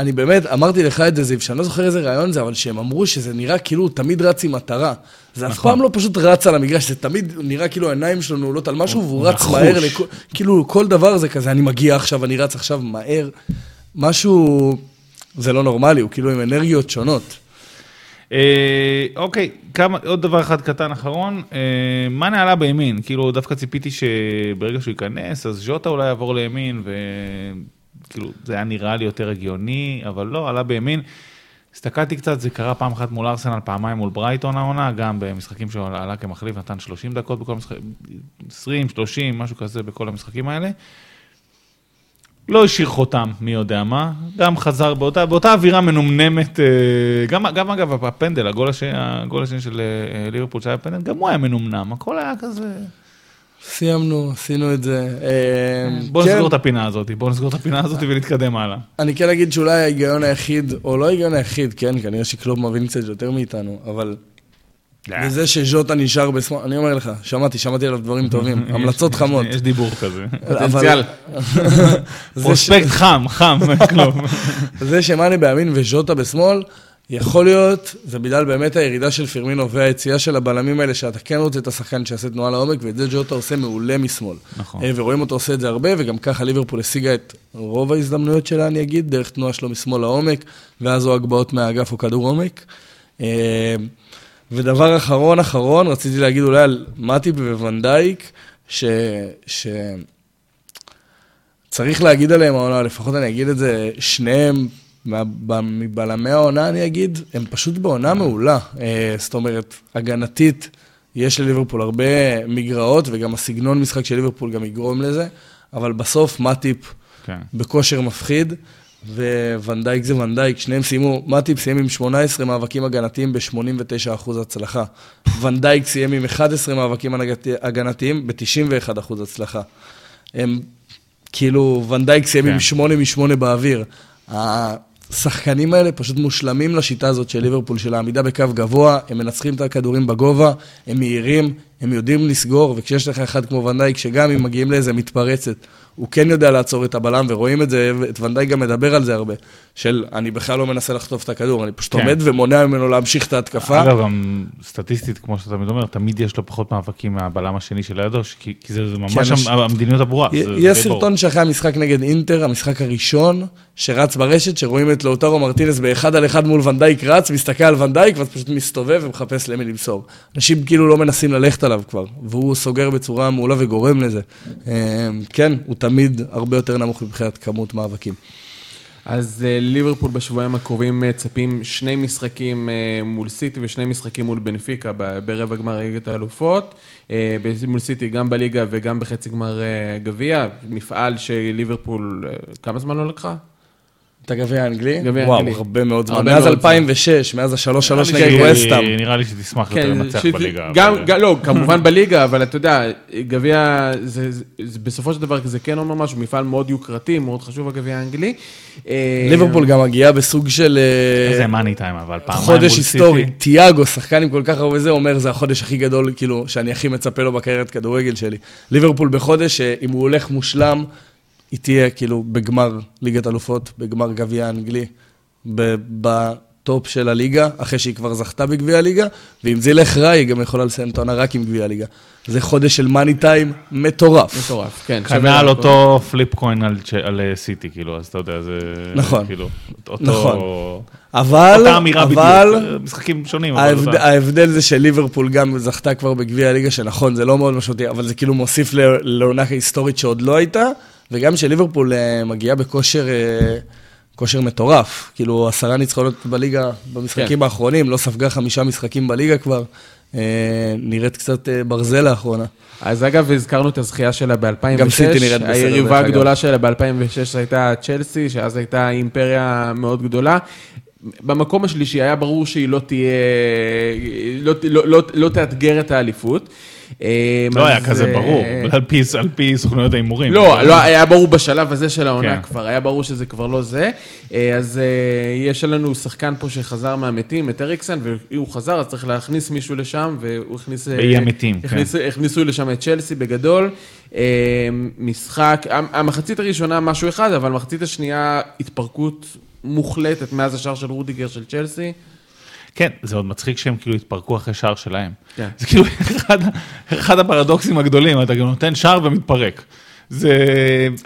Speaker 3: אני באמת, אמרתי לך את זה, זיו, שאני לא זוכר איזה רעיון זה, אבל שהם אמרו שזה נראה כאילו הוא תמיד רץ עם מטרה. זה אף
Speaker 2: נכון.
Speaker 3: פעם לא פשוט רץ על המגרש, זה תמיד נראה כאילו העיניים שלו נעולות על משהו, והוא רץ
Speaker 2: נחוש.
Speaker 3: מהר, לכל- כאילו כל דבר זה כזה, אני מגיע עכשיו, אני רץ עכשיו מהר. משהו, זה לא נורמלי, הוא כאילו עם אנרגיות שונות.
Speaker 2: אה, אוקיי, כמה, עוד דבר אחד קטן אחרון, אה, מאנה עלה בימין, כאילו דווקא ציפיתי שברגע שהוא ייכנס, אז ז'וטה אולי יעבור לימין, וכאילו זה היה נראה לי יותר הגיוני, אבל לא, עלה בימין. הסתכלתי קצת, זה קרה פעם אחת מול ארסנל, פעמיים מול ברייטון העונה, גם במשחקים שהוא עלה כמחליף, נתן 30 דקות בכל המשחקים, 20, 30, משהו כזה בכל המשחקים האלה. לא השאיר חותם, מי יודע מה, גם חזר באותה, באותה אווירה מנומנמת, אה, גם, גם אגב הפנדל, הגול השני, הגול השני של אה, ליברפול שהיה פנדל, גם הוא היה מנומנם, הכל היה כזה...
Speaker 3: סיימנו, עשינו את זה. אה,
Speaker 2: בוא
Speaker 3: כן,
Speaker 2: נסגור את הפינה הזאת, בוא נסגור את הפינה הזאת ונתקדם הלאה.
Speaker 3: אני כן אגיד שאולי ההיגיון היחיד, או לא ההיגיון היחיד, כן, כנראה שקלוב מבין קצת יותר מאיתנו, אבל וזה שז'וטה נשאר בשמאל, אני אומר לך, שמעתי, שמעתי עליו דברים טובים, (laughs) המלצות חמות.
Speaker 2: יש דיבור כזה.
Speaker 1: פוטנציאל. (laughs)
Speaker 2: פרוספקט חם, חם, (laughs) כלום.
Speaker 3: זה שמאני בימין וז'וטה בשמאל, יכול להיות, זה בגלל באמת הירידה של פירמינו והיציאה של הבלמים האלה, שאתה כן רוצה את השחקן שיעשה תנועה לעומק, ואת זה ג'וטה עושה מעולה משמאל.
Speaker 2: נכון.
Speaker 3: אה, ורואים אותו עושה את זה הרבה, וגם ככה ליברפול השיגה את רוב ההזדמנויות שלה, אני אגיד, דרך תנועה שלו משמאל לעומק, ואז או הגבהות מהאגף או כדור עומק. אה, ודבר אחרון אחרון, רציתי להגיד אולי על מטיפ וונדייק, ש... ש... צריך להגיד עליהם העונה, לפחות אני אגיד את זה, שניהם, מבלמי העונה אני אגיד, הם פשוט בעונה מעולה. אה, זאת אומרת, הגנתית, יש לליברפול הרבה מגרעות, וגם הסגנון משחק של ליברפול גם יגרום לזה, אבל בסוף מטיפ
Speaker 2: כן.
Speaker 3: בכושר מפחיד, ואן דייק זה ואן דייק, שניהם סיימו, מאטיפ סיים עם 18 מאבקים הגנתיים ב-89% הצלחה. ואן דייק סיים עם 11 מאבקים הגנתי- הגנתיים ב-91% הצלחה. הם, כאילו, ואן דייק סיים
Speaker 2: כן.
Speaker 3: עם 8 מ-8 באוויר. השחקנים האלה פשוט מושלמים לשיטה הזאת של ליברפול, של העמידה בקו גבוה, הם מנצחים את הכדורים בגובה, הם מהירים, הם יודעים לסגור, וכשיש לך אחד כמו ואן דייק, שגם אם מגיעים לאיזה מתפרצת, הוא כן יודע לעצור את הבלם, ורואים את זה, ואת ונדייק גם מדבר על זה הרבה, של אני בכלל לא מנסה לחטוף את הכדור, אני פשוט
Speaker 2: כן.
Speaker 3: עומד ומונע ממנו להמשיך את ההתקפה.
Speaker 2: אגב, סטטיסטית, כמו שאתה תמיד אומר, תמיד יש לו פחות מאבקים מהבלם השני של לידו, ש- כי כי זה זה ממש
Speaker 3: כן,
Speaker 2: המדיניות הברורה.
Speaker 3: יש סרטון. שאחרי המשחק נגד אינטר, המשחק הראשון, שרץ ברשת, שרואים את לאוטרו מרטינס באחד על אחד מול ונדייק רץ, מסתכל על ונדייק, ואז פשוט מסתובב ומחפש למי למסור. אנשים כאילו לא מנסים ללכת עליו כבר, והוא סוגר בצורה מעולה וגורם לזה. אה, כן, הוא תמיד הרבה יותר נמוך מבחינת כמות מאבקים.
Speaker 1: אז אה, ליברפול בשבועיים הקרובים אה, צפים שני משחקים מול סיטי ושני משחקים מול בנפיקה ברבע גמר ליגת האלופות. מול סיטי גם בליגה וגם בחצי גמר גביע. מפעל שליברפול, כמה זמן לא לקחה?
Speaker 3: את הגביע האנגלי?
Speaker 1: גביע
Speaker 3: וואו,
Speaker 1: האנגלי.
Speaker 3: הרבה מאוד זמן.
Speaker 1: הרבה
Speaker 3: מאז
Speaker 1: מאוד
Speaker 3: 2006, מאז השלוש-שלוש
Speaker 2: נראה לי
Speaker 3: נגד
Speaker 2: ש-
Speaker 3: ווסטהאם.
Speaker 2: נראה לי שתשמח יותר לנצח
Speaker 1: ש-
Speaker 2: בליגה.
Speaker 1: גם,
Speaker 2: אבל-
Speaker 1: גם, לא, כמובן (laughs) בליגה, אבל אתה יודע, גביע, זה, זה, זה, בסופו של דבר זה כן אומר משהו, מפעל מאוד יוקרתי, מאוד חשוב הגביע האנגלי. אה,
Speaker 3: ליברפול גם מגיעה בסוג של... אה,
Speaker 2: איזה מאני טיים, אבל פעמיים
Speaker 3: חודש
Speaker 2: מול
Speaker 3: היסטורי.
Speaker 2: סיטי.
Speaker 3: תיאגו, שחקן עם כל כך הרבה זה, אומר, זה החודש הכי גדול, כאילו, שאני הכי מצפה לו בקריירת כדורגל שלי. ליברפול בחודש, שאם הוא הולך מושלם, היא תהיה כאילו בגמר ליגת אלופות, בגמר גביע האנגלי, בטופ של הליגה, אחרי שהיא כבר זכתה בגביע הליגה, ואם זה ילך רע, היא גם יכולה לסיים את העונה רק עם גביע הליגה. זה חודש של מאני טיים מטורף.
Speaker 1: מטורף, כן. שווה
Speaker 2: כנ"ל
Speaker 1: לעקוב.
Speaker 2: אותו פליפ קוין על על אה, סיטי, כאילו, אז אתה יודע, זה...
Speaker 3: נכון.
Speaker 2: כאילו, אותו...
Speaker 3: נכון. אבל,
Speaker 2: אותה אמירה
Speaker 3: אבל,
Speaker 2: בדיוק, משחקים שונים, אבל...
Speaker 3: ההבד...
Speaker 2: אותה-
Speaker 3: ההבדל זה שליברפול גם זכתה כבר בגביע הליגה, שנכון, זה לא מאוד משמעותי, אבל זה כאילו מוסיף לעונה היסטורית שעוד לא הייתה, וגם שליברפול אה, מגיעה בכושר אה, כושר מטורף. כאילו, עשרה ניצחונות בליגה במשחקים
Speaker 1: כן.
Speaker 3: האחרונים, לא ספגה חמישה משחקים בליגה כבר. אה, נראית קצת אה, ברזל לאחרונה.
Speaker 1: אז אגב, הזכרנו את הזכייה שלה ב-2006.
Speaker 3: גם סיטי נראית בסדר,
Speaker 1: היריבה. הגדולה שלה ב-2006 הייתה צ'לסי, שאז הייתה אימפריה מאוד גדולה. במקום השלישי היה ברור שהיא לא תהיה, לא, לא, לא, לא תאתגר את האליפות.
Speaker 2: לא היה כזה
Speaker 1: אה,
Speaker 2: ברור, על פי- על פי סוכנויות ההימורים.
Speaker 1: לא, לא, היה ברור בשלב הזה של העונה
Speaker 2: כן.
Speaker 1: כבר, היה ברור שזה כבר לא זה. אה, אז אה, יש לנו שחקן פה שחזר מהמתים, את אריקסן, והוא חזר, אז צריך להכניס מישהו לשם, והוא הכניס...
Speaker 2: באי המתים, כן.
Speaker 1: הכניס- הכניסו לשם את צ'לסי בגדול. משחק, המ- המחצית הראשונה משהו אחד, אבל המחצית השנייה התפרקות מוחלטת מאז השער של רודיגר של צ'לסי.
Speaker 2: כן, זה עוד מצחיק שהם כאילו התפרקו אחרי שער שלהם.
Speaker 1: כן.
Speaker 2: זה כאילו (laughs) אחד, אחד הפרדוקסים הגדולים, אתה גם נותן שער ומתפרק. זה,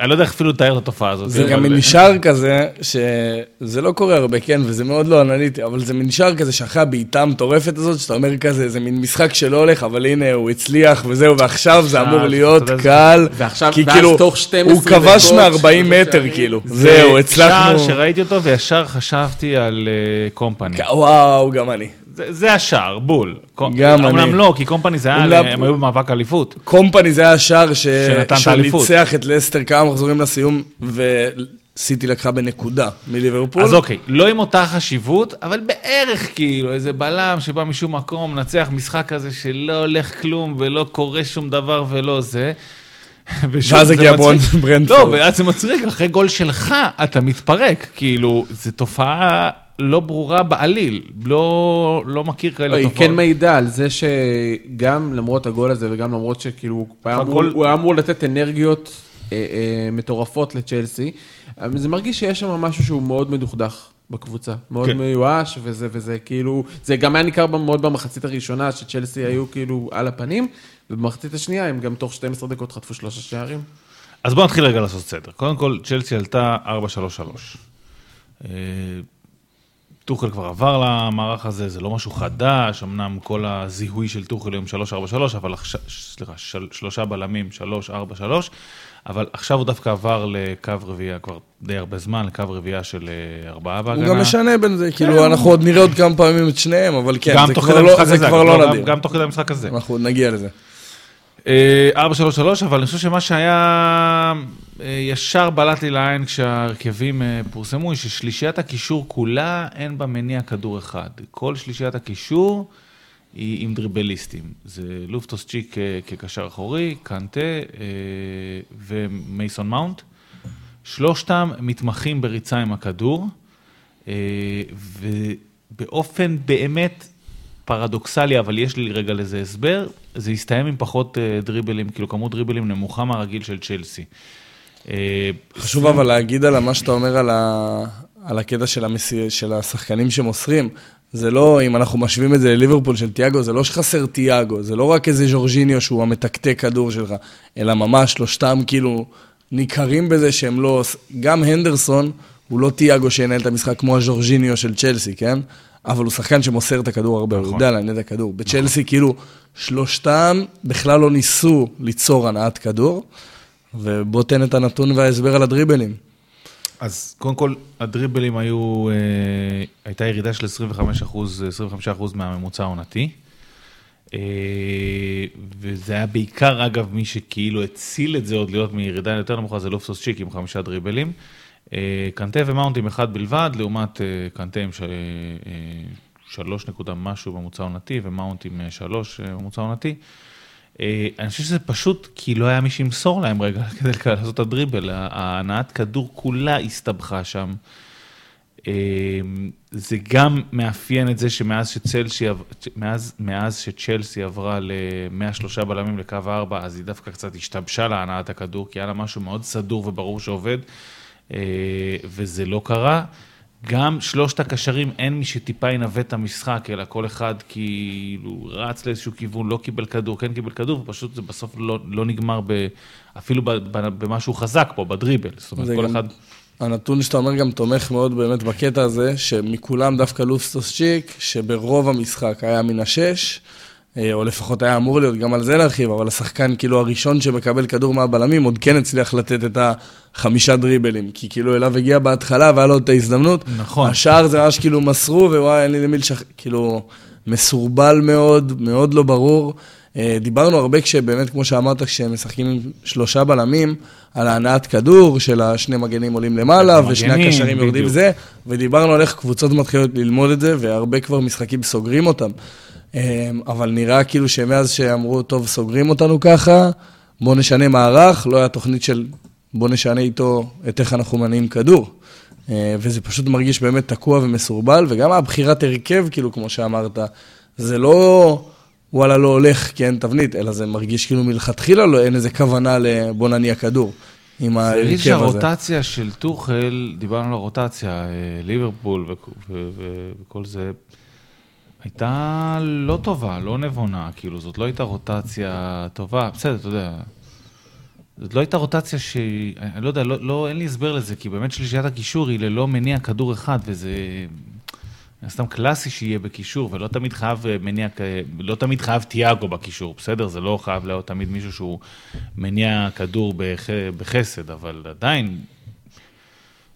Speaker 2: אני לא יודע איך אפילו לתאר את התופעה הזאת.
Speaker 3: זה גם שער כזה, שזה לא קורה הרבה, כן, וזה מאוד לא אנליטי, אבל זה מין שער כזה שאחרי הבעיטה המטורפת הזאת, שאתה אומר כזה, זה מין משחק שלא הולך, אבל הנה, הוא הצליח וזהו, ועכשיו זה אמור להיות קל.
Speaker 1: ועכשיו-
Speaker 3: כי
Speaker 1: ואז
Speaker 3: כאילו,
Speaker 1: תוך 12
Speaker 3: הוא כבש
Speaker 1: דקות,
Speaker 3: מ-40
Speaker 1: שלושה
Speaker 3: מטר. כאילו.
Speaker 2: זה
Speaker 3: זהו, הצלחנו.
Speaker 2: שער שראיתי אותו וישר חשבתי על אה, קומפני.
Speaker 3: וואו, גם אני.
Speaker 2: זה, זה השער, בול.
Speaker 3: גם
Speaker 2: אמנם
Speaker 3: אני.
Speaker 2: לא, כי קומפני זה היה, הם היו במאבק אליפות.
Speaker 3: קומפני זה היה השער ש...
Speaker 2: שנתן את
Speaker 3: לסטר כמה מחזורים לסיום, וסיטי לקחה בנקודה מליברפול.
Speaker 2: אז אוקיי, לא עם אותה חשיבות, אבל בערך כאילו, איזה בלם שבא משום מקום, מנצח משחק כזה שלא הולך כלום ולא קורה שום דבר ולא זה. (laughs)
Speaker 3: ואז
Speaker 2: זה
Speaker 3: הגיע. ברנד- ברנדפורד.
Speaker 2: לא, ואז זה מצחיק, אחרי גול שלך אתה מתפרק, כאילו, זו תופעה לא ברורה בעליל, לא, לא מכיר כאלה
Speaker 1: לא, היא
Speaker 2: תופעות.
Speaker 1: כן מעידה על זה שגם למרות הגול הזה וגם למרות שכאילו
Speaker 2: הגול-
Speaker 1: הוא היה אמור לתת אנרגיות אה, אה, מטורפות לצ'לסי, זה מרגיש שיש שם משהו שהוא מאוד מדוכדך בקבוצה, מאוד
Speaker 2: כן.
Speaker 1: מיואש, וזה, וזה כאילו, זה גם היה ניכר מאוד במחצית הראשונה, שצ'לסי היו כאילו על הפנים, ובמחצית השנייה הם גם תוך 12 דקות חטפו שלושה שערים.
Speaker 2: אז בואו נתחיל רגע לעשות סדר. קודם כל, צ'לסי עלתה 4-3-3. טוחל כבר עבר למערך הזה, זה לא משהו חדש, אמנם כל הזיהוי של טוחל היום 3-4-3, אבל עכשיו, סליחה, של, שלושה בלמים, 3-4-3, אבל עכשיו הוא דווקא עבר לקו רביעייה כבר די הרבה זמן, לקו רביעייה של אה, ארבעה בהגנה.
Speaker 3: הוא גם משנה בין זה, כאילו, אנחנו עוד נראה עוד כמה פעמים את שניהם, אבל כן, זה כבר לא- זה כבר לא נדיר.
Speaker 2: גם תוך כדי המשחק הזה.
Speaker 3: אנחנו נגיע לזה.
Speaker 2: אה, 4-3-3, אבל אני חושב שמה שהיה אה, ישר בלט לי לעין כשההרכבים אה, פורסמו, היא ששלישיית הקישור כולה, אין בה מניע כדור אחד. כל שלישיית הקישור היא עם דריבליסטים. זה לופטוס צ'יק אה, כקשר אחורי, קנטה אה, ומייסון מאונט. שלושתם מתמחים בריצה עם הכדור, אה, ובאופן באמת פרדוקסלי, אבל יש לי רגע לזה הסבר, זה הסתיים עם פחות אה, דריבלים, כאילו כמות דריבלים נמוכה מהרגיל של צ'לסי. אה,
Speaker 3: חשוב אבל להגיד על מה שאתה אומר על, ה... על הקטע של, המסי... של השחקנים שמוסרים. זה לא, אם אנחנו משווים את זה לליברפול של תיאגו, זה לא שחסר תיאגו, זה לא רק איזה ז'ורג'יניו שהוא המתקתק כדור שלך, אלא ממש שלושתם כאילו ניכרים בזה שהם לא... גם הנדרסון הוא לא תיאגו שינהל את המשחק כמו הז'ורג'יניו של צ'לסי, כן? אבל הוא שחקן שמוסר את הכדור הרבה, הוא
Speaker 2: נכון.
Speaker 3: יודע לעניין את הכדור. בצ'לסי כאילו שלושתם בכלל לא ניסו ליצור הנעת כדור, ובוא תן את הנתון וההסבר על הדריבלים.
Speaker 2: אז קודם כל, הדריבלים היו, אה, הייתה ירידה של 25 אחוז, 25 אחוז מהממוצע העונתי. אה, וזה היה בעיקר, אגב, מי שכאילו הציל את זה עוד להיות מירידה יותר נמוכה, זה לופטוס צ'יק עם חמישה דריבלים. אה, קנטה ומאונט עם אחד בלבד, לעומת אה, קנטה עם. אה, שלוש נקודה משהו בממוצע עונתי, ומאונט עם שלוש בממוצע עונתי. אני חושב שזה פשוט כי לא היה מי שימסור להם רגע (laughs) כדי לעשות את הדריבל. ההנעת כדור כולה הסתבכה שם. זה גם מאפיין את זה שמאז שצלסי, מאז, מאז שצ'לסי עברה ל-103 בלמים לקו 4, אז היא דווקא קצת השתבשה להנעת הכדור, כי היה לה משהו מאוד סדור וברור שעובד, וזה לא קרה. גם שלושת הקשרים, אין מי שטיפה ינווט את המשחק, אלא כל אחד כאילו רץ לאיזשהו כיוון, לא קיבל כדור, כן קיבל כדור, ופשוט זה בסוף לא, לא נגמר ב, אפילו ב, ב, במשהו חזק פה, בדריבל. זאת אומרת, כל
Speaker 3: גם-
Speaker 2: אחד...
Speaker 3: הנתון שאתה אומר גם תומך מאוד באמת בקטע הזה, שמכולם דווקא לופסטוס צ'יק, שברוב המשחק היה מן השש, אה, או לפחות היה אמור להיות, גם על זה נרחיב, אבל השחקן כאילו הראשון שמקבל כדור מהבלמים, עוד כן הצליח לתת את החמישה דריבלים, כי כאילו אליו הגיע בהתחלה והיה לו את ההזדמנות.
Speaker 2: נכון.
Speaker 3: השאר זה ממש כאילו מסרו, ווואי, אין לי למי לשח... כאילו, מסורבל מאוד, מאוד לא ברור. אה, דיברנו הרבה כשבאמת, כמו שאמרת, כשהם משחקים עם שלושה בלמים, על ההנעת כדור, של השני מגנים עולים למעלה,
Speaker 2: המגנים,
Speaker 3: ושני הקשרים יורדים. זה, ודיברנו על איך קבוצות מתחילות ללמוד את זה, והרבה כבר משחקים סוגרים אותם. אה, אבל נראה כאילו שמאז שאמרו, טוב, סוגרים אותנו ככה, בואו נשנה מערך, לא היה תוכנית של בואו נשנה איתו את איך אנחנו מניעים כדור. אה, וזה פשוט מרגיש באמת תקוע ומסורבל, וגם הבחירת הרכב, כאילו, כמו שאמרת, זה לא וואלה לא הולך כי אין תבנית, אלא זה מרגיש כאילו מלכתחילה לא, אין איזה כוונה לבוא נניע כדור עם ההרכב הזה.
Speaker 2: שהרוטציה של טוחל, דיברנו על הרוטציה, אה, ליברפול וכל זה, הייתה לא טובה, לא נבונה, כאילו, זאת לא הייתה רוטציה טובה, בסדר, אתה יודע. זאת לא הייתה רוטציה ש... אני לא יודע, לא, לא, אין לי הסבר לזה, כי באמת שלישיית הקישור היא ללא מניע כדור אחד, וזה מן הסתם קלאסי שיהיה בקישור, ולא תמיד חייב אה, מניע, לא תמיד חייב תיאגו בקישור, בסדר? זה לא חייב להיות תמיד מישהו שהוא מניע כדור בח, בחסד, אבל עדיין,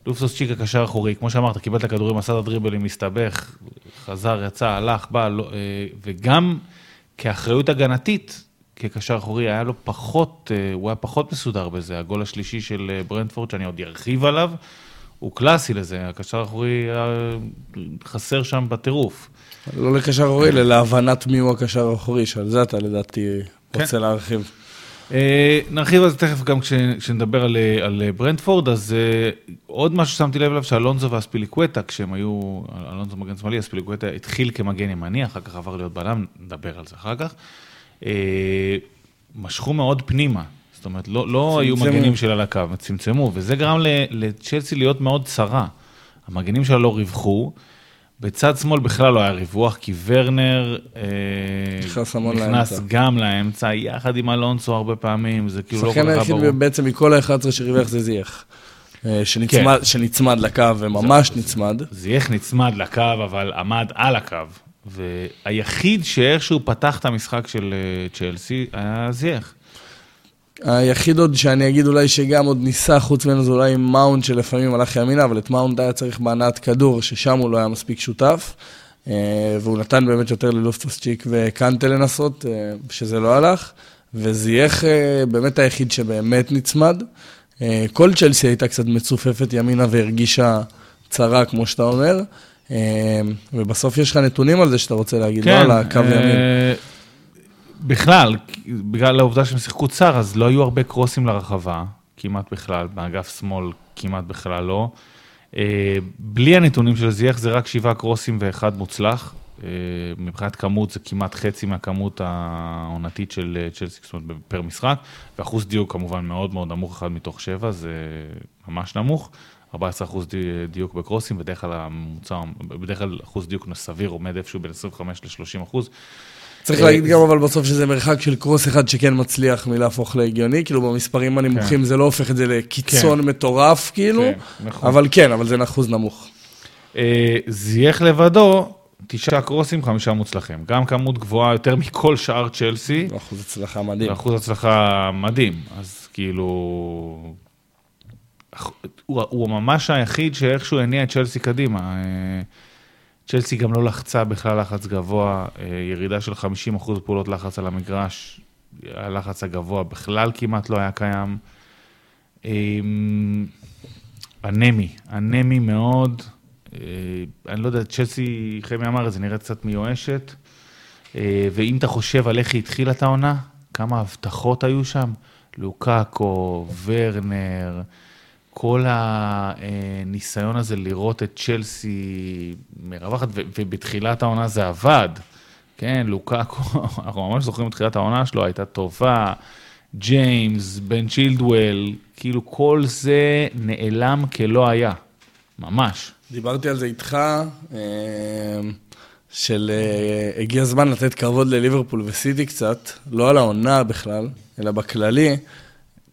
Speaker 2: לופסוס צ'יק הקשר האחורי, כמו שאמרת, קיבל את הכדורים, עשה את הדריבלים, הסתבך, חזר, יצא, הלך, בא, לא, אה, וגם כאחריות הגנתית, כקשר אחורי, היה לו פחות, אה, הוא היה פחות מסודר בזה. הגול השלישי של אה, ברנדפורד, שאני עוד ארחיב עליו, הוא קלאסי לזה, הקשר האחורי חסר שם בטירוף.
Speaker 3: לא לקשר אחורי, אלא להבנת מי הוא הקשר האחורי, שעל זה אתה לדעתי
Speaker 2: כן.
Speaker 3: רוצה להרחיב.
Speaker 2: אה, נרחיב על זה תכף גם כש- כשנדבר על, אה, על אה, ברנדפורד, אז אה, עוד משהו ששמתי לב אליו, שאלונזו ואספיליקווטה, כשהם היו, אלונזו מגן שמאלי, אספיליקווטה התחיל כמגן ימני, אחר כך עבר להיות בלם, נדבר על זה אחר כך. אה, משכו מאוד פנימה, זאת אומרת, לא, לא היו. מגנים שלה על הקו, צמצמו, וזה גרם לצ'לסי להיות מאוד צרה. המגנים שלה לא ריווחו. בצד שמאל בכלל לא היה ריווח, כי ורנר אה,
Speaker 3: נכנס המון
Speaker 2: נכנס
Speaker 3: לאמצע.
Speaker 2: גם לאמצע, יחד עם אלונסו הרבה פעמים, זה כאילו לא כל
Speaker 3: השחקן
Speaker 2: כך היה
Speaker 3: היחיד
Speaker 2: ברור.
Speaker 3: בעצם מכל ה-11 שריווח זה זייח. אה, שנצמד- שנצמד לקו וממש נצמד.
Speaker 2: זייח נצמד לקו, אבל עמד על הקו. והיחיד שאיכשהו פתח את המשחק של אה, צ'לסי היה זייח.
Speaker 3: היחיד עוד שאני אגיד אולי שגם עוד ניסה חוץ ממנו זה אולי מאונט שלפעמים הלך ימינה, אבל את מאונט היה צריך בהנעת כדור, ששם הוא לא היה מספיק שותף. אה, והוא נתן באמת יותר ללופטוס-צ'יק וקנטה לנסות, אה, שזה לא הלך. וזייח אה, באמת היחיד שבאמת נצמד. כל צ'לסי הייתה קצת מצופפת ימינה והרגישה צרה, כמו שאתה אומר. ובסוף יש לך נתונים על זה שאתה רוצה להגיד, לא על הקו ימין.
Speaker 2: בכלל, בגלל העובדה שהם שיחקו צר, אז לא היו הרבה קרוסים לרחבה, כמעט בכלל, באגף שמאל כמעט בכלל לא. אה, בלי הנתונים של זייח זה רק שבעה קרוסים ואחד מוצלח. אה, מבחינת כמות זה כמעט חצי מהכמות העונתית של אה, צ'לסי, זאת אומרת, פר משחק, ואחוז דיוק כמובן מאוד מאוד נמוך, אחד מתוך שבע, זה ממש נמוך. 14 אחוז דיוק בקרוסים, בדרך כלל הממוצע, בדרך כלל אחוז דיוק סביר עומד איפשהו בין 25 ל-30 אחוז.
Speaker 3: צריך
Speaker 2: אה,
Speaker 3: להגיד גם אבל בסוף שזה מרחק של קרוס אחד שכן מצליח מלהפוך להגיוני, כאילו במספרים הנמוכים זה לא הופך את זה לקיצון מטורף, כאילו,
Speaker 2: כן, נכון.
Speaker 3: אבל כן, אבל זה אחוז נמוך.
Speaker 2: אה, זייח לבדו, תשעה קרוסים, חמישה מוצלחים. גם כמות גבוהה יותר מכל שאר צ'לסי,
Speaker 3: אחוז הצלחה מדהים.
Speaker 2: ואחוז הצלחה מדהים. אז כאילו... הוא, הוא ממש היחיד שאיכשהו הניע את צ'לסי קדימה. צ'לסי גם לא לחצה בכלל לחץ גבוה, אה, ירידה של 50% פעולות לחץ על המגרש, הלחץ הגבוה בכלל כמעט לא היה קיים. אה, אנמי, אנמי מאוד. אה, אני לא יודע, צ'לסי, חמי אמר את זה, נראית קצת מיואשת. אה, ואם אתה חושב על איך היא התחילה את העונה, כמה הבטחות היו שם, לוקאקו, ורנר, כל הניסיון הזה לראות את צ'לסי מרווחת, ובתחילת העונה זה עבד. כן, לוקאקו, (laughs) אנחנו ממש זוכרים את תחילת העונה שלו, הייתה טובה, ג'יימס, בן צ'ילדוול, כאילו כל זה נעלם כלא היה, ממש.
Speaker 3: דיברתי על זה איתך, אה, של אה, הגיע הזמן לתת כבוד לליברפול וסיטי קצת, לא על העונה בכלל, אלא בכללי.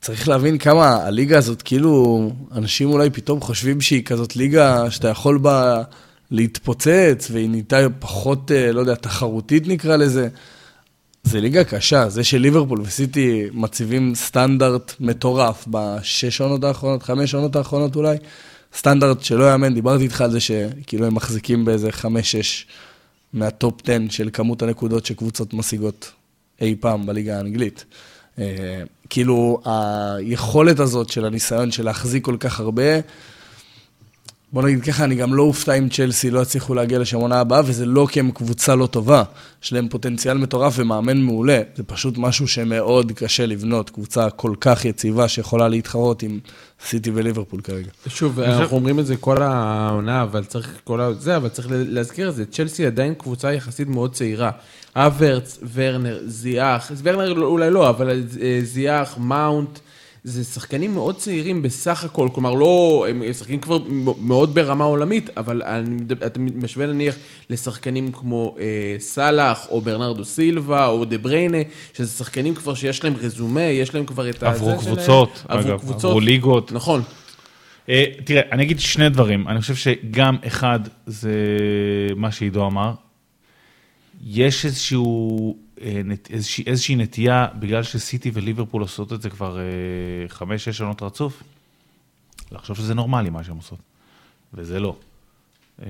Speaker 3: צריך להבין כמה הליגה הזאת, כאילו, אנשים אולי פתאום חושבים שהיא כזאת ליגה שאתה יכול בה להתפוצץ, והיא נהייתה פחות, אה, לא יודע, תחרותית נקרא לזה. זה ליגה קשה, זה שליברפול וסיטי מציבים סטנדרט מטורף בשש עונות האחרונות, חמש עונות האחרונות אולי, סטנדרט שלא יאמן, דיברתי איתך על זה שכאילו הם מחזיקים באיזה חמש-שש מהטופ 10 של כמות הנקודות שקבוצות משיגות אי פעם בליגה האנגלית. אה, כאילו, היכולת הזאת של הניסיון של להחזיק כל כך הרבה, בוא נגיד ככה, אני גם לא אופתע אם צ'לסי לא יצליחו להגיע לשם עונה הבאה, וזה לא כי הם קבוצה לא טובה. יש להם פוטנציאל מטורף ומאמן מעולה. זה פשוט משהו שמאוד קשה לבנות, קבוצה כל כך יציבה שיכולה להתחרות עם סיטי וליברפול כרגע.
Speaker 1: שוב, אנחנו אומרים את זה כל העונה, אבל צריך כל ה... זה, אבל צריך להזכיר את זה. צ'לסי עדיין קבוצה יחסית מאוד צעירה. אברץ, ורנר, זיאח, ורנר אולי לא, אבל אה, זיאח, מאונט, זה שחקנים מאוד צעירים בסך הכל, כלומר לא, הם שחקנים כבר מאוד ברמה עולמית, אבל אתה משווה נניח לשחקנים כמו אה, סאלח, או ברנרדו סילבה, או דה בריינה, שזה שחקנים כבר שיש להם רזומה, יש להם כבר את ה...
Speaker 2: עברו
Speaker 1: זה שלהם.
Speaker 2: קבוצות,
Speaker 1: עברו
Speaker 2: אגב,
Speaker 1: קבוצות.
Speaker 2: עברו ליגות.
Speaker 1: נכון.
Speaker 2: אה, תראה, אני אגיד שני דברים. אני חושב שגם אחד, זה מה שעידו אמר. יש איזשהו, אה, נת- איזושהי, נטייה, בגלל שסיטי וליברפול עושות את זה כבר אה, חמש-שש שנות רצוף, לחשוב שזה נורמלי מה שהן עושות. וזה לא. אה,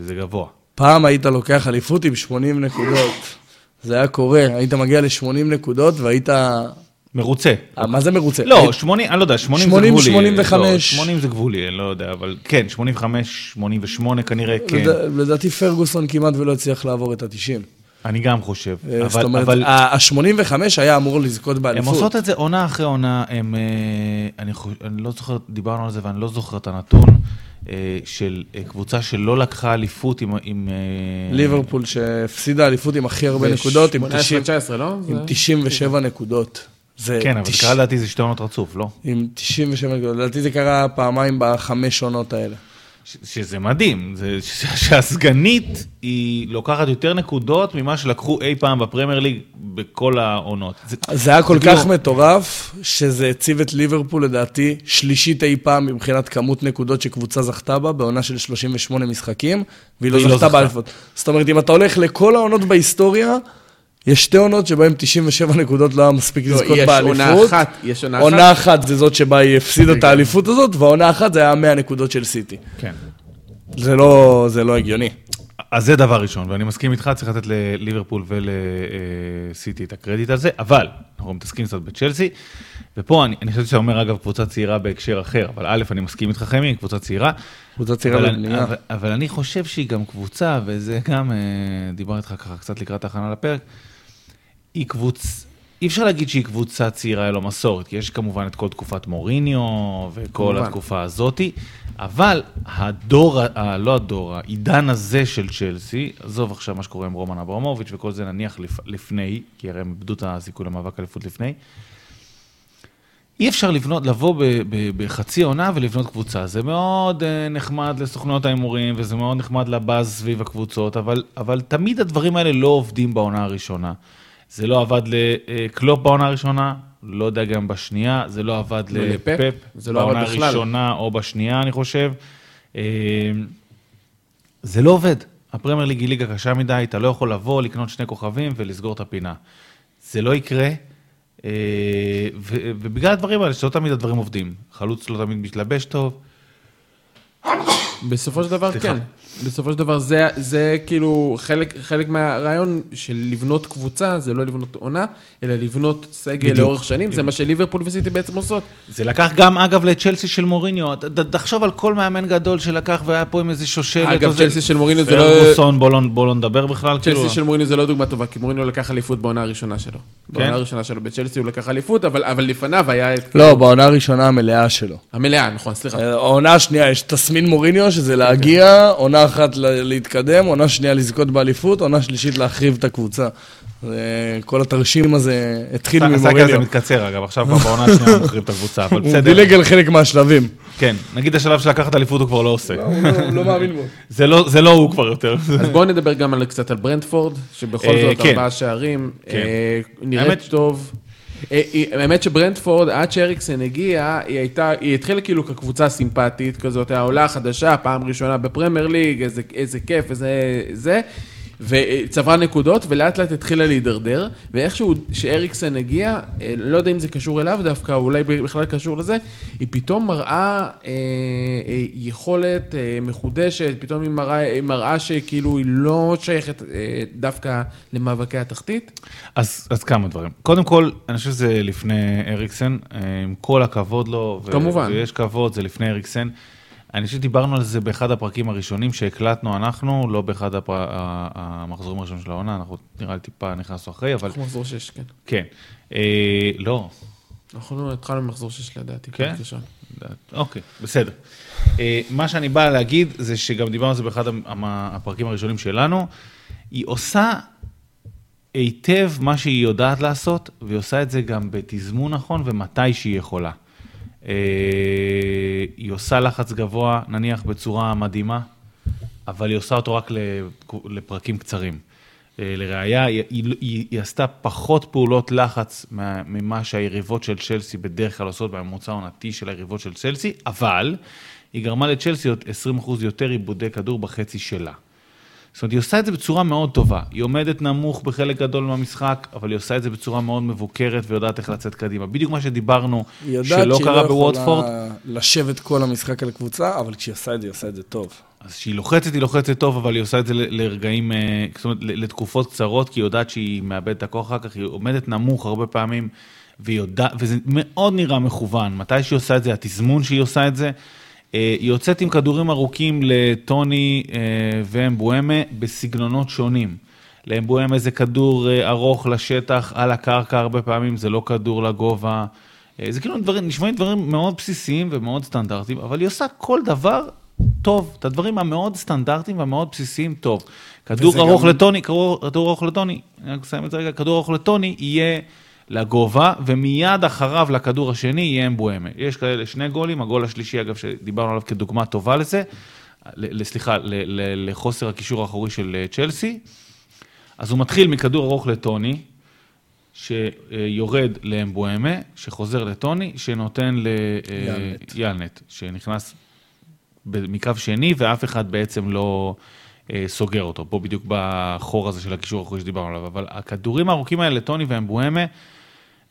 Speaker 2: זה גבוה.
Speaker 3: פעם היית לוקח אליפות עם 80 נקודות. זה היה קורה, היית מגיע ל-80 נקודות והיית...
Speaker 2: מרוצה.
Speaker 3: אה, מה זה מרוצה?
Speaker 2: לא, 80, אני לא יודע, 80 זה
Speaker 3: 80,
Speaker 2: גבולי.
Speaker 3: 85.
Speaker 2: לא, 80 זה גבולי, אני לא יודע, אבל כן, 85, 88 כנראה כן.
Speaker 3: לד- לדעתי פרגוסון כמעט ולא הצליח לעבור את ה-90.
Speaker 2: אני גם חושב.
Speaker 3: אה,
Speaker 2: אבל,
Speaker 3: זאת אומרת,
Speaker 2: אבל
Speaker 3: ה-85 היה אמור לזכות
Speaker 2: הן
Speaker 3: באליפות.
Speaker 2: עושות את זה עונה אחרי עונה, הם, אה, אני, חוש- אני לא זוכר, דיברנו על זה ואני לא זוכר את הנתון אה, של קבוצה שלא לקחה אליפות עם... עם
Speaker 3: ליברפול שהפסידה אליפות עם הכי הרבה נקודות, עם 90
Speaker 1: 18-19, לא?
Speaker 3: עם
Speaker 1: זה-
Speaker 3: 97 נקודות. זה
Speaker 2: כן, אבל
Speaker 3: תש-
Speaker 2: קרה לדעתי זה שתי עונות רצוף, לא?
Speaker 3: עם 97 נקודות. לדעתי זה קרה פעמיים בחמש עונות האלה.
Speaker 2: ש- שזה מדהים, זה ש- שהסגנית היא לוקחת יותר נקודות ממה שלקחו אי פעם בפרמייר ליג בכל העונות. זה,
Speaker 3: זה היה כל כך מטורף, שזה הציב את ליברפול לדעתי שלישית אי פעם מבחינת כמות נקודות שקבוצה זכתה בה, בעונה של 38 משחקים, והיא לא
Speaker 2: לא
Speaker 3: זכתה
Speaker 2: זכתה.
Speaker 3: באליפות. זאת אומרת, אם אתה הולך לכל העונות בהיסטוריה, יש שתי עונות שבהן 97 נקודות לא היה מספיק לזכות
Speaker 1: יש
Speaker 3: באליפות.
Speaker 1: עונה אחת, יש עונה אחת.
Speaker 3: עונה אחת זה זאת שבה היא הפסידה את האליפות הזאת, והעונה אחת זה היה 100 נקודות של סיטי.
Speaker 2: כן.
Speaker 3: זה לא, זה לא הגיוני.
Speaker 2: אז זה דבר ראשון, ואני מסכים איתך, צריך לתת לליברפול ולסיטי את הקרדיט על זה, אבל אנחנו מתעסקים קצת בצ'לסי, ופה אני, אני חושב שאתה אומר, אגב, קבוצה צעירה בהקשר אחר, אבל א', אני מסכים איתך, חמי, קבוצה צעירה.
Speaker 3: קבוצה צעירה
Speaker 2: אבל,
Speaker 3: בבנייה.
Speaker 2: אבל, אבל אני חושב שהיא גם קבוצה, וזה גם, אה, דיברתי איתך ככה קצת לקראת ההכנה לפרק, היא קבוצ... אי אפשר להגיד שהיא קבוצה צעירה ללא מסורת, כי יש כמובן את כל תקופת מוריניו וכל
Speaker 1: כמובן.
Speaker 2: התקופה הזאתי, אבל הדור, ה- לא הדור, העידן הזה של צ'לסי, עזוב עכשיו מה שקורה עם רומן אברמוביץ' וכל זה נניח לפ... לפני, כי הרי הם איבדו את הסיכוי למאבק אליפות לפני, אי אפשר לבנות, לבוא ב, ב, בחצי עונה ולבנות קבוצה. זה מאוד uh, נחמד לסוכנויות ההימורים, וזה מאוד נחמד לבאז סביב הקבוצות, אבל, אבל תמיד הדברים האלה לא עובדים בעונה הראשונה. זה לא עבד לקלופ בעונה הראשונה, לא יודע גם בשנייה, זה לא עבד
Speaker 1: לא לפפ,
Speaker 2: לפפ
Speaker 1: זה לא עבד
Speaker 2: בעונה. הראשונה או בשנייה, אני חושב. אה, זה לא עובד. הפרמייר ליג היא ליגה קשה מדי, אתה לא יכול לבוא, לקנות שני כוכבים ולסגור את הפינה. זה לא יקרה, אה, ו- ובגלל הדברים האלה, שלא תמיד הדברים עובדים. חלוץ לא תמיד מתלבש טוב.
Speaker 1: בסופו של דבר,
Speaker 2: סליחה.
Speaker 1: כן. בסופו של דבר, זה, זה כאילו חלק, חלק מהרעיון של לבנות קבוצה, זה לא לבנות עונה, אלא לבנות סגל
Speaker 2: בדיוק.
Speaker 1: לאורך שנים, זה מה שליברפול וסיטי בעצם עושות.
Speaker 2: זה לקח גם, אגב, לצ'לסי של מוריניו. תחשוב על כל מאמן גדול שלקח והיה פה עם איזה שושלת.
Speaker 1: אגב, צ'לסי של מוריניו זה לא-
Speaker 2: פרגוסון, בוא לא- בוא לא נדבר בכלל. כאילו.
Speaker 1: צ'לסי של מוריניו זה לא דוגמה טובה, כי מוריניו לקח אליפות בעונה הראשונה שלו. בעונה הראשונה שלו בצ'לסי הוא לקח אליפות, אבל, אבל לפניו היה את...
Speaker 3: לא, בעונה הראשונה המלאה שלו.
Speaker 1: המלאה, נכון, סליחה.
Speaker 3: העונה השנייה יש תסמין מוריניו, שזה להגיע, עונה אחת ל- להתקדם, עונה שנייה לזכות באליפות, עונה שלישית להחריב את הקבוצה. כל התרשים הזה התחיל
Speaker 2: הסאגה הזה
Speaker 3: ממוריניו.
Speaker 2: מתקצר, אגב, עכשיו כבר בעונה השנייה הוא מחריב את הקבוצה, אבל
Speaker 3: הוא
Speaker 2: בסדר.
Speaker 3: דילג על חלק מהשלבים.
Speaker 2: כן, נגיד השלב של לקחת אליפות הוא כבר לא עושה.
Speaker 3: הוא לא מאמין בו. (laughs)
Speaker 2: זה לא- זה לא הוא כבר יותר.
Speaker 1: אז בואו נדבר גם על, קצת על ברנטפורד, שבכל
Speaker 2: אה,
Speaker 1: זאת
Speaker 2: כן.
Speaker 1: ארבעה שערים,
Speaker 2: כן.
Speaker 1: אה, נראית טוב. אה, האמת שברנטפורד, עד שאריקסן הגיע, היא הייתה, היא התחילה כאילו כקבוצה סימפטית כזאת, העולה החדשה, פעם ראשונה בפרמייר ליג, איזה כיף, איזה זה, וצברה נקודות, ולאט לאט התחילה להידרדר, ואיכשהו שאריקסן הגיע, אה, לא יודע אם זה קשור אליו דווקא, או אולי בכלל קשור לזה, היא פתאום מראה אה, אה, יכולת אה, מחודשת, פתאום היא מראה, היא מראה שכאילו היא לא שייכת אה, דווקא למאבקי התחתית.
Speaker 2: אז, אז כמה דברים. קודם כל, אני חושב שזה לפני אריקסן, אה, עם כל הכבוד לו, ו-
Speaker 1: כמובן.
Speaker 2: ויש כבוד, זה לפני אריקסן. אני חושב שדיברנו על זה באחד הפרקים הראשונים שהקלטנו אנחנו, לא באחד הפר... המחזורים הראשונים של העונה, אנחנו נראה לי טיפה נכנסנו אחרי, אבל
Speaker 1: אנחנו מחזור 6, כן.
Speaker 2: כן. אה, לא,
Speaker 1: אנחנו התחלנו ממחזור 6 לדעתי.
Speaker 2: כן?
Speaker 1: ראשון.
Speaker 2: אוקיי, בסדר. אה, מה שאני בא להגיד זה שגם דיברנו על זה באחד הפרקים הראשונים שלנו, היא עושה היטב מה שהיא יודעת לעשות, והיא עושה את זה גם בתזמון נכון ומתי שהיא יכולה. אה, היא עושה לחץ גבוה, נניח בצורה מדהימה, אבל היא עושה אותו רק לפרקים קצרים. אה, לראיה, היא, היא, היא, היא עשתה פחות פעולות לחץ מה- ממה שהיריבות של צ'לסי בדרך כלל עושות בממוצע העונתי של היריבות של צ'לסי, אבל היא גרמה לצ'לסי עוד 20% יותר עיבודי כדור בחצי שלה. זאת אומרת, היא עושה את זה בצורה מאוד טובה. היא עומדת נמוך בחלק גדול מהמשחק, אבל היא עושה את זה בצורה מאוד מבוקרת ויודעת איך לצאת קדימה. בדיוק מה שדיברנו,
Speaker 3: היא יודעת
Speaker 2: שלא
Speaker 3: שהיא
Speaker 2: קרה
Speaker 3: לא
Speaker 2: בוודפורד.
Speaker 3: יכולה לשבת כל המשחק על הקבוצה, אבל כשהיא עושה את זה, היא עושה את זה טוב.
Speaker 2: אז כשהיא לוחצת, היא לוחצת טוב, אבל היא עושה את זה לרגעים, אה, זאת אומרת, לתקופות קצרות, כי היא יודעת שהיא מאבדת את הכוח אחר כך, היא עומדת נמוך הרבה פעמים, והיא יודעת, וזה מאוד נראה מכוון. מתי שהיא עושה את זה, התזמון שהיא עושה את זה, יוצאת עם כדורים ארוכים לטוני אה, ואמבואמה בסגנונות שונים. לאמבואמה זה כדור אה, ארוך לשטח, על הקרקע הרבה פעמים, זה לא כדור לגובה. אה, זה כאילו דברים, נשמעים דברים מאוד בסיסיים ומאוד סטנדרטיים, אבל היא עושה כל דבר טוב, את הדברים המאוד סטנדרטיים והמאוד בסיסיים טוב. כדור ארוך גם... לטוני, כדור ארוך לטוני, אני רק אסיים את זה רגע, כדור ארוך לטוני יהיה לגובה, ומיד אחריו לכדור השני יהיה אמבואמה. יש כאלה שני גולים, הגול השלישי אגב שדיברנו עליו כדוגמה טובה לזה, סליחה, לחוסר הקישור האחורי של אה, צ'לסי. אז הוא מתחיל מכדור ארוך לטוני, שיורד לאמבואמה, שחוזר לטוני, שנותן ליאלנט, שנכנס מקו שני, ואף אחד בעצם לא אה, סוגר אותו. פה בדיוק בחור הזה של הקישור האחורי שדיברנו עליו. אבל הכדורים הארוכים האלה, לטוני ואמבואמה,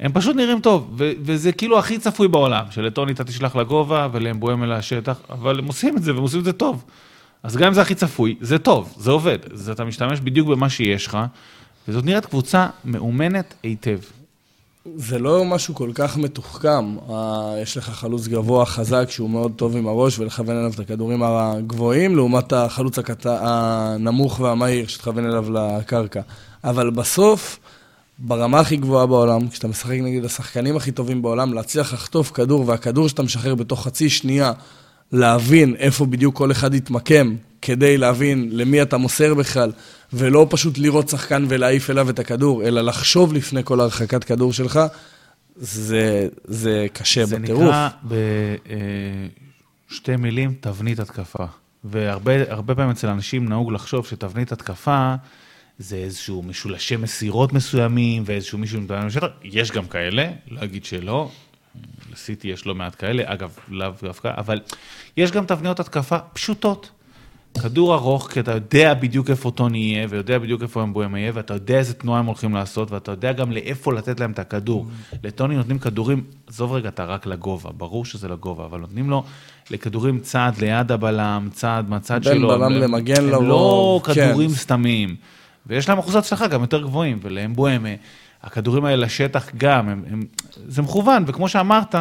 Speaker 2: הם פשוט נראים טוב, ו- וזה כאילו הכי צפוי בעולם, שלטוני אתה תשלח לגובה ולאמבואמה לשטח, אבל הם עושים את זה, והם עושים את זה טוב. אז גם אם זה הכי צפוי, זה טוב, זה עובד. זה, אתה משתמש בדיוק במה שיש לך, וזאת נראית קבוצה מאומנת היטב.
Speaker 3: זה לא משהו כל כך מתוחכם. יש לך חלוץ גבוה, חזק, שהוא מאוד טוב עם הראש, ולכוון אליו את הכדורים הגבוהים, לעומת החלוץ הקט... הנמוך והמהיר, שתכוון אליו לקרקע. אבל בסוף, ברמה הכי גבוהה בעולם, כשאתה משחק נגד השחקנים הכי טובים בעולם, להצליח לחטוף כדור, והכדור שאתה משחרר בתוך חצי שנייה, להבין איפה בדיוק כל אחד יתמקם, כדי להבין למי אתה מוסר בכלל, ולא פשוט לראות שחקן ולהעיף אליו את הכדור, אלא לחשוב לפני כל הרחקת כדור שלך, זה, זה קשה זה בטירוף.
Speaker 2: זה נקרא בשתי מילים תבנית התקפה. והרבה פעמים אצל אנשים נהוג לחשוב שתבנית התקפה זה איזשהו משולשי מסירות מסוימים, ואיזשהו מישהו נתן בשטח, יש גם כאלה, לא אגיד שלא, לסיטי יש לא מעט כאלה, אגב, לאו דווקא, אבל יש גם תבניות התקפה פשוטות. כדור ארוך, כי אתה יודע בדיוק איפה טוני יהיה, ויודע בדיוק איפה אמבוים יהיה, ואתה יודע איזה תנועה הם הולכים לעשות, ואתה יודע גם לאיפה לתת להם את הכדור. לטוני נותנים כדורים, עזוב רגע, אתה רק לגובה, ברור שזה לגובה, אבל נותנים לו לכדורים צעד ליד הבלם, צעד מהצד שלו.
Speaker 3: בין בלם למגן
Speaker 2: לרוב. הם לא. כדורים סתמים. ויש להם אחוזי הצלחה גם יותר גבוהים, ולאמבואמה, הכדורים האלה לשטח גם, הם, הם, זה מכוון, וכמו שאמרת,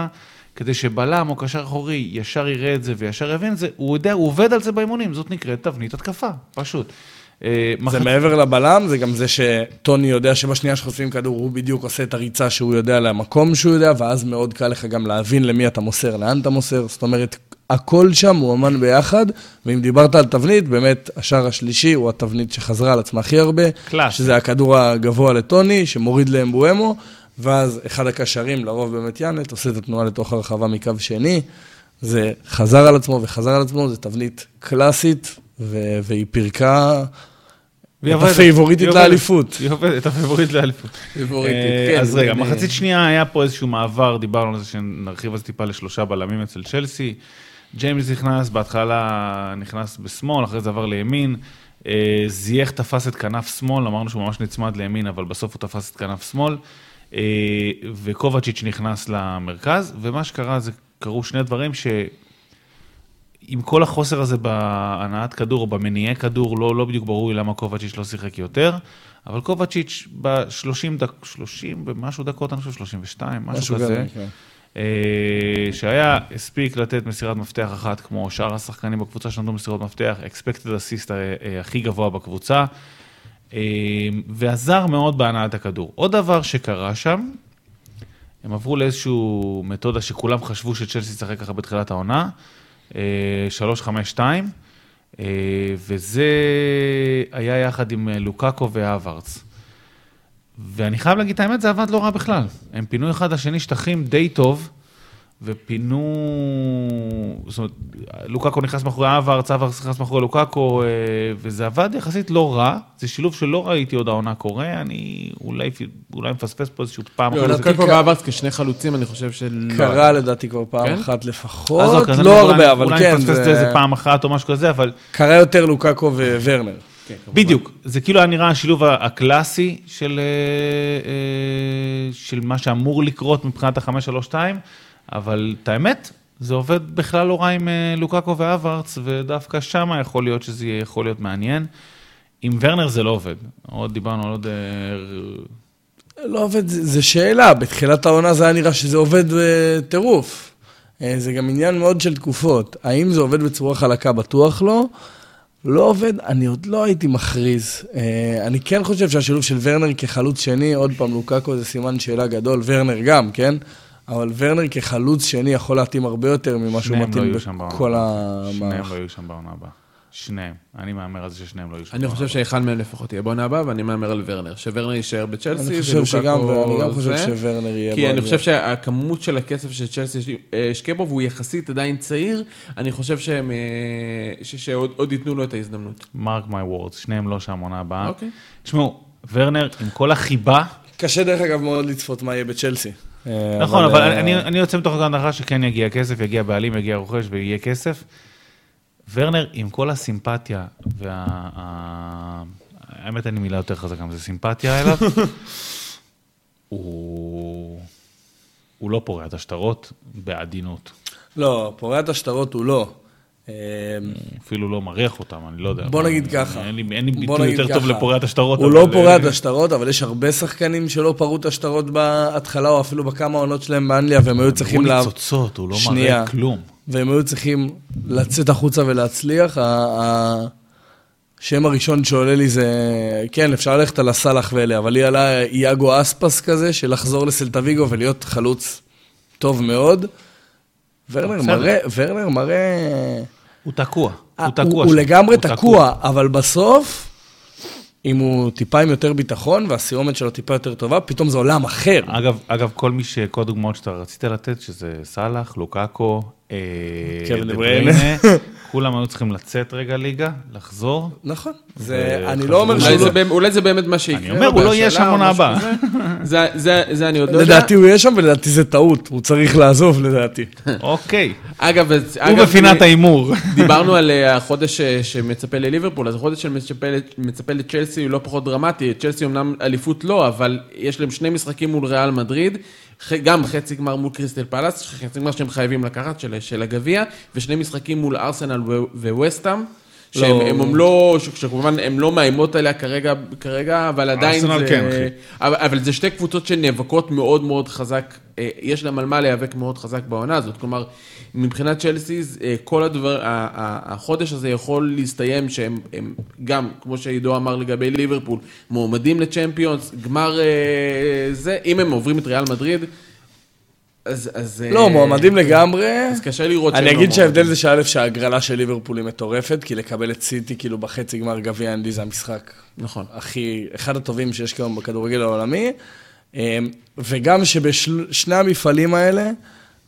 Speaker 2: כדי שבלם או קשר אחורי ישר יראה את זה וישר יבין את זה, הוא יודע, הוא עובד על זה באימונים, זאת נקראת תבנית התקפה, פשוט.
Speaker 3: אה, זה. מעבר לבלם, זה גם זה שטוני יודע שבשנייה שחוטפים כדור, הוא בדיוק עושה את הריצה שהוא יודע למקום שהוא יודע, ואז מאוד קל לך גם להבין למי אתה מוסר, לאן אתה מוסר, זאת אומרת, הכל שם הוא אמן ביחד, ואם דיברת על תבנית, באמת, השער השלישי הוא התבנית שחזרה על עצמה הכי הרבה.
Speaker 2: קלאס.
Speaker 3: שזה הכדור הגבוה לטוני, שמוריד לאמבואמו, ואז אחד הקשרים, לרוב באמת ינלט, עושה את התנועה לתוך הרחבה מקו שני. זה חזר על עצמו וחזר על עצמו, זו תבנית קלאסית, ו- והיא פירקה... את הפייבוריטית לאליפות.
Speaker 2: היא עובדת, את הפייבוריטית לאליפות. פייבוריטית, אה, כן. אז רגע, מחצית שנייה היה פה איזשהו מעבר, דיברנו על זה שנרחיב זה טיפה לשלושה בלמים אצל צ'לסי. ג'יימס נכנס, בהתחלה נכנס בשמאל, אחרי זה עבר לימין. אה, זייח תפס את כנף שמאל, אמרנו שהוא ממש נצמד לימין, אבל בסוף הוא תפס את כנף שמאל. אה, וקובצ'יץ' נכנס למרכז, ומה שקרה זה, קרו שני דברים ש... עם כל החוסר הזה בהנעת כדור או במניעי כדור, לא, לא בדיוק ברור לי למה קובצ'יץ' לא שיחק יותר, אבל קובצ'יץ' ב-30 דק, 30 ומשהו דקות, אני חושב 32, משהו, משהו כזה. כן. אה, שהיה, הספיק לתת מסירת מפתח אחת כמו שאר השחקנים בקבוצה שנתנו מסירות מפתח, expected assist אה, הכי גבוה בקבוצה, אה, ועזר מאוד בהנעת הכדור. עוד דבר שקרה שם, הם עברו לאיזושהי מתודה שכולם חשבו שצ'לסי ישחק ככה בתחילת העונה, 3-5-2, וזה היה יחד עם לוקאקו והווארץ. ואני חייב להגיד את האמת, זה עבד לא רע בכלל. הם פינו אחד לשני שטחים די טוב, ופינו... זאת אומרת, לוקאקו נכנס מאחורי אברץ, אברץ נכנס מאחורי לוקאקו, אה, וזה עבד יחסית לא רע. זה שילוב שלא ראיתי עוד העונה קורה, אני אולי, אולי מפספס פה איזשהו פעם.
Speaker 1: לא, לוקאקו ואברץ כשני חלוצים, אני חושב של...
Speaker 3: קרה לדעתי כבר פעם כן? אחת לפחות, לא הרבה, אבל כן.
Speaker 2: אולי מפספס איזה פעם אחת או משהו כזה, אבל...
Speaker 3: קרה יותר לוקאקו וורנר.
Speaker 2: כן, בדיוק, זה כאילו היה נראה השילוב הקלאסי של, אה, אה, של מה שאמור לקרות מבחינת ה-532, אבל את האמת, זה עובד בכלל לא רע עם אה, לוקאקו ואברץ, ודווקא שם יכול להיות שזה יכול להיות מעניין. עם ורנר זה לא עובד, עוד דיברנו על עוד...
Speaker 3: לא עובד, זה שאלה, בתחילת העונה זה היה נראה שזה עובד טירוף. זה גם עניין מאוד של תקופות. האם זה עובד בצורה חלקה? בטוח לא. לא עובד, אני עוד לא הייתי מכריז. אה, אני כן חושב שהשילוב של ורנר כחלוץ שני, עוד פעם, לוקאקו זה סימן שאלה גדול, ורנר גם, כן? אבל ורנר כחלוץ שני יכול להתאים הרבה יותר ממה שהוא
Speaker 2: לא
Speaker 3: מתאים בכל
Speaker 2: הבאה. שניהם. לא יהיו שם בעונה הבאה. שניהם. אני מהמר על זה ששניהם לא יהיו
Speaker 1: אני חושב. שאחד מהם לפחות יהיה בעונה הבאה, ואני מהמר על ורנר. שוורנר יישאר בצ'לסי,
Speaker 3: אני חושב שגם, ואני גם חושב. שוורנר יהיה...
Speaker 1: כי אני. חושב שהכמות של הכסף שצ'לסי השקיע בו, והוא יחסית עדיין צעיר, אני חושב שהם, אה, שעוד עוד ייתנו לו את ההזדמנות.
Speaker 2: מרק מי וורדס, שניהם לא שם עונה הבאה.
Speaker 1: אוקיי.
Speaker 2: תשמעו, ורנר, עם כל החיבה,
Speaker 3: קשה דרך אגב מאוד לצפות מה יהיה בצ'לסי. אה,
Speaker 2: נכון, אבל
Speaker 3: אה,
Speaker 2: אני, אני יוצא מתוך הנחה שכן יגיע כסף, יגיע בעלים, יגיע רוכש ויהיה כסף. ורנר, עם כל הסימפתיה, וה... האמת, אין לי מילה יותר חזקה מזה, סימפתיה אליו, (laughs) הוא... הוא לא פורע את השטרות בעדינות.
Speaker 3: לא, פורע את השטרות הוא לא. אה,
Speaker 2: אפילו לא מריח אותם, אני לא יודע.
Speaker 3: בוא נגיד
Speaker 2: אני-
Speaker 3: ככה.
Speaker 2: אין לי, אין לי ביטוי יותר טוב
Speaker 3: ככה.
Speaker 2: לפורע את השטרות.
Speaker 3: הוא
Speaker 2: אבל-
Speaker 3: לא פורע את השטרות, אבל יש הרבה שחקנים שלא פרעו את השטרות בהתחלה, או אפילו בכמה עונות שלהם באנגליה, והם היו צריכים
Speaker 2: הוא. ניצוצות, הוא לא. מראה כלום.
Speaker 3: והם היו צריכים לצאת החוצה ולהצליח. השם הראשון שעולה לי זה, כן, אפשר ללכת על הסאלח ואלה, אבל לי עלה איאגו אספס כזה, של לחזור לסלטוויגו ולהיות חלוץ טוב מאוד. ורנר. מראה, ורנר מראה...
Speaker 2: הוא תקוע,
Speaker 3: אה,
Speaker 2: הוא תקוע.
Speaker 3: הוא. לגמרי תקוע, אבל בסוף, אם הוא טיפה עם יותר ביטחון, והסיומת שלו טיפה יותר טובה, פתאום זה עולם אחר.
Speaker 2: אגב, אגב, כל מי ש... כל הדוגמאות שאתה רצית לתת, שזה סאלח, לוקאקו, אה,
Speaker 3: קווין
Speaker 2: דה
Speaker 3: בריינה. (laughs)
Speaker 2: כולם היו צריכים לצאת רגע ליגה, לחזור.
Speaker 3: נכון. זה. אני לא אומר
Speaker 1: אולי
Speaker 3: שהוא
Speaker 1: זה,
Speaker 3: לא...
Speaker 1: באמת- אולי זה באמת מה שיקרה.
Speaker 2: אני אומר, הוא לא יהיה שם עונה הבאה.
Speaker 1: זה, אני עוד לא יודע.
Speaker 3: לדעתי הוא יהיה שם, ולדעתי זה טעות. הוא צריך לעזוב, לדעתי.
Speaker 2: אוקיי.
Speaker 1: אגב,
Speaker 2: הוא
Speaker 1: אגב,
Speaker 2: בפינת ההימור.
Speaker 1: דיברנו על אה, החודש אה, שמצפה לליברפול, אז החודש שמצפה מצפה לצ'לסי הוא לא פחות דרמטי. צ'לסי אמנם אליפות לא, אבל יש להם שני משחקים מול ריאל מדריד, גם חצי גמר מול קריסטל פלאס, חצי גמר שהם חייבים לקחת, של, של הגביע, ושני משחקים מול ארסנל ו- שהם
Speaker 3: לא.
Speaker 1: הם, לא, שכמובן הם לא מאיימות עליה כרגע, כרגע אבל עדיין זה...
Speaker 2: כן, אחי.
Speaker 1: אבל, אבל זה שתי קבוצות שנאבקות מאוד מאוד חזק, אה, יש להם על מה להיאבק מאוד חזק בעונה הזאת. כלומר, מבחינת צ'לסי, אה, כל הדבר, החודש הזה יכול להסתיים שהם הם גם, כמו שעידו אמר לגבי ליברפול, מועמדים לצ'מפיונס, גמר אה, זה, אם הם עוברים את ריאל מדריד, אז... אז אה,
Speaker 3: לא, מועמדים לגמרי.
Speaker 1: אז קשה לראות שהם
Speaker 3: אני
Speaker 1: לא
Speaker 3: אגיד שההבדל
Speaker 1: מועמדים.
Speaker 3: זה שא', שההגרלה של ליברפול היא מטורפת, כי לקבל את סיטי כאילו בחצי גמר גביע אנדי זה המשחק
Speaker 1: נכון.
Speaker 3: הכי, אחד הטובים שיש כיום בכדורגל העולמי, אמ, וגם שבשני המפעלים האלה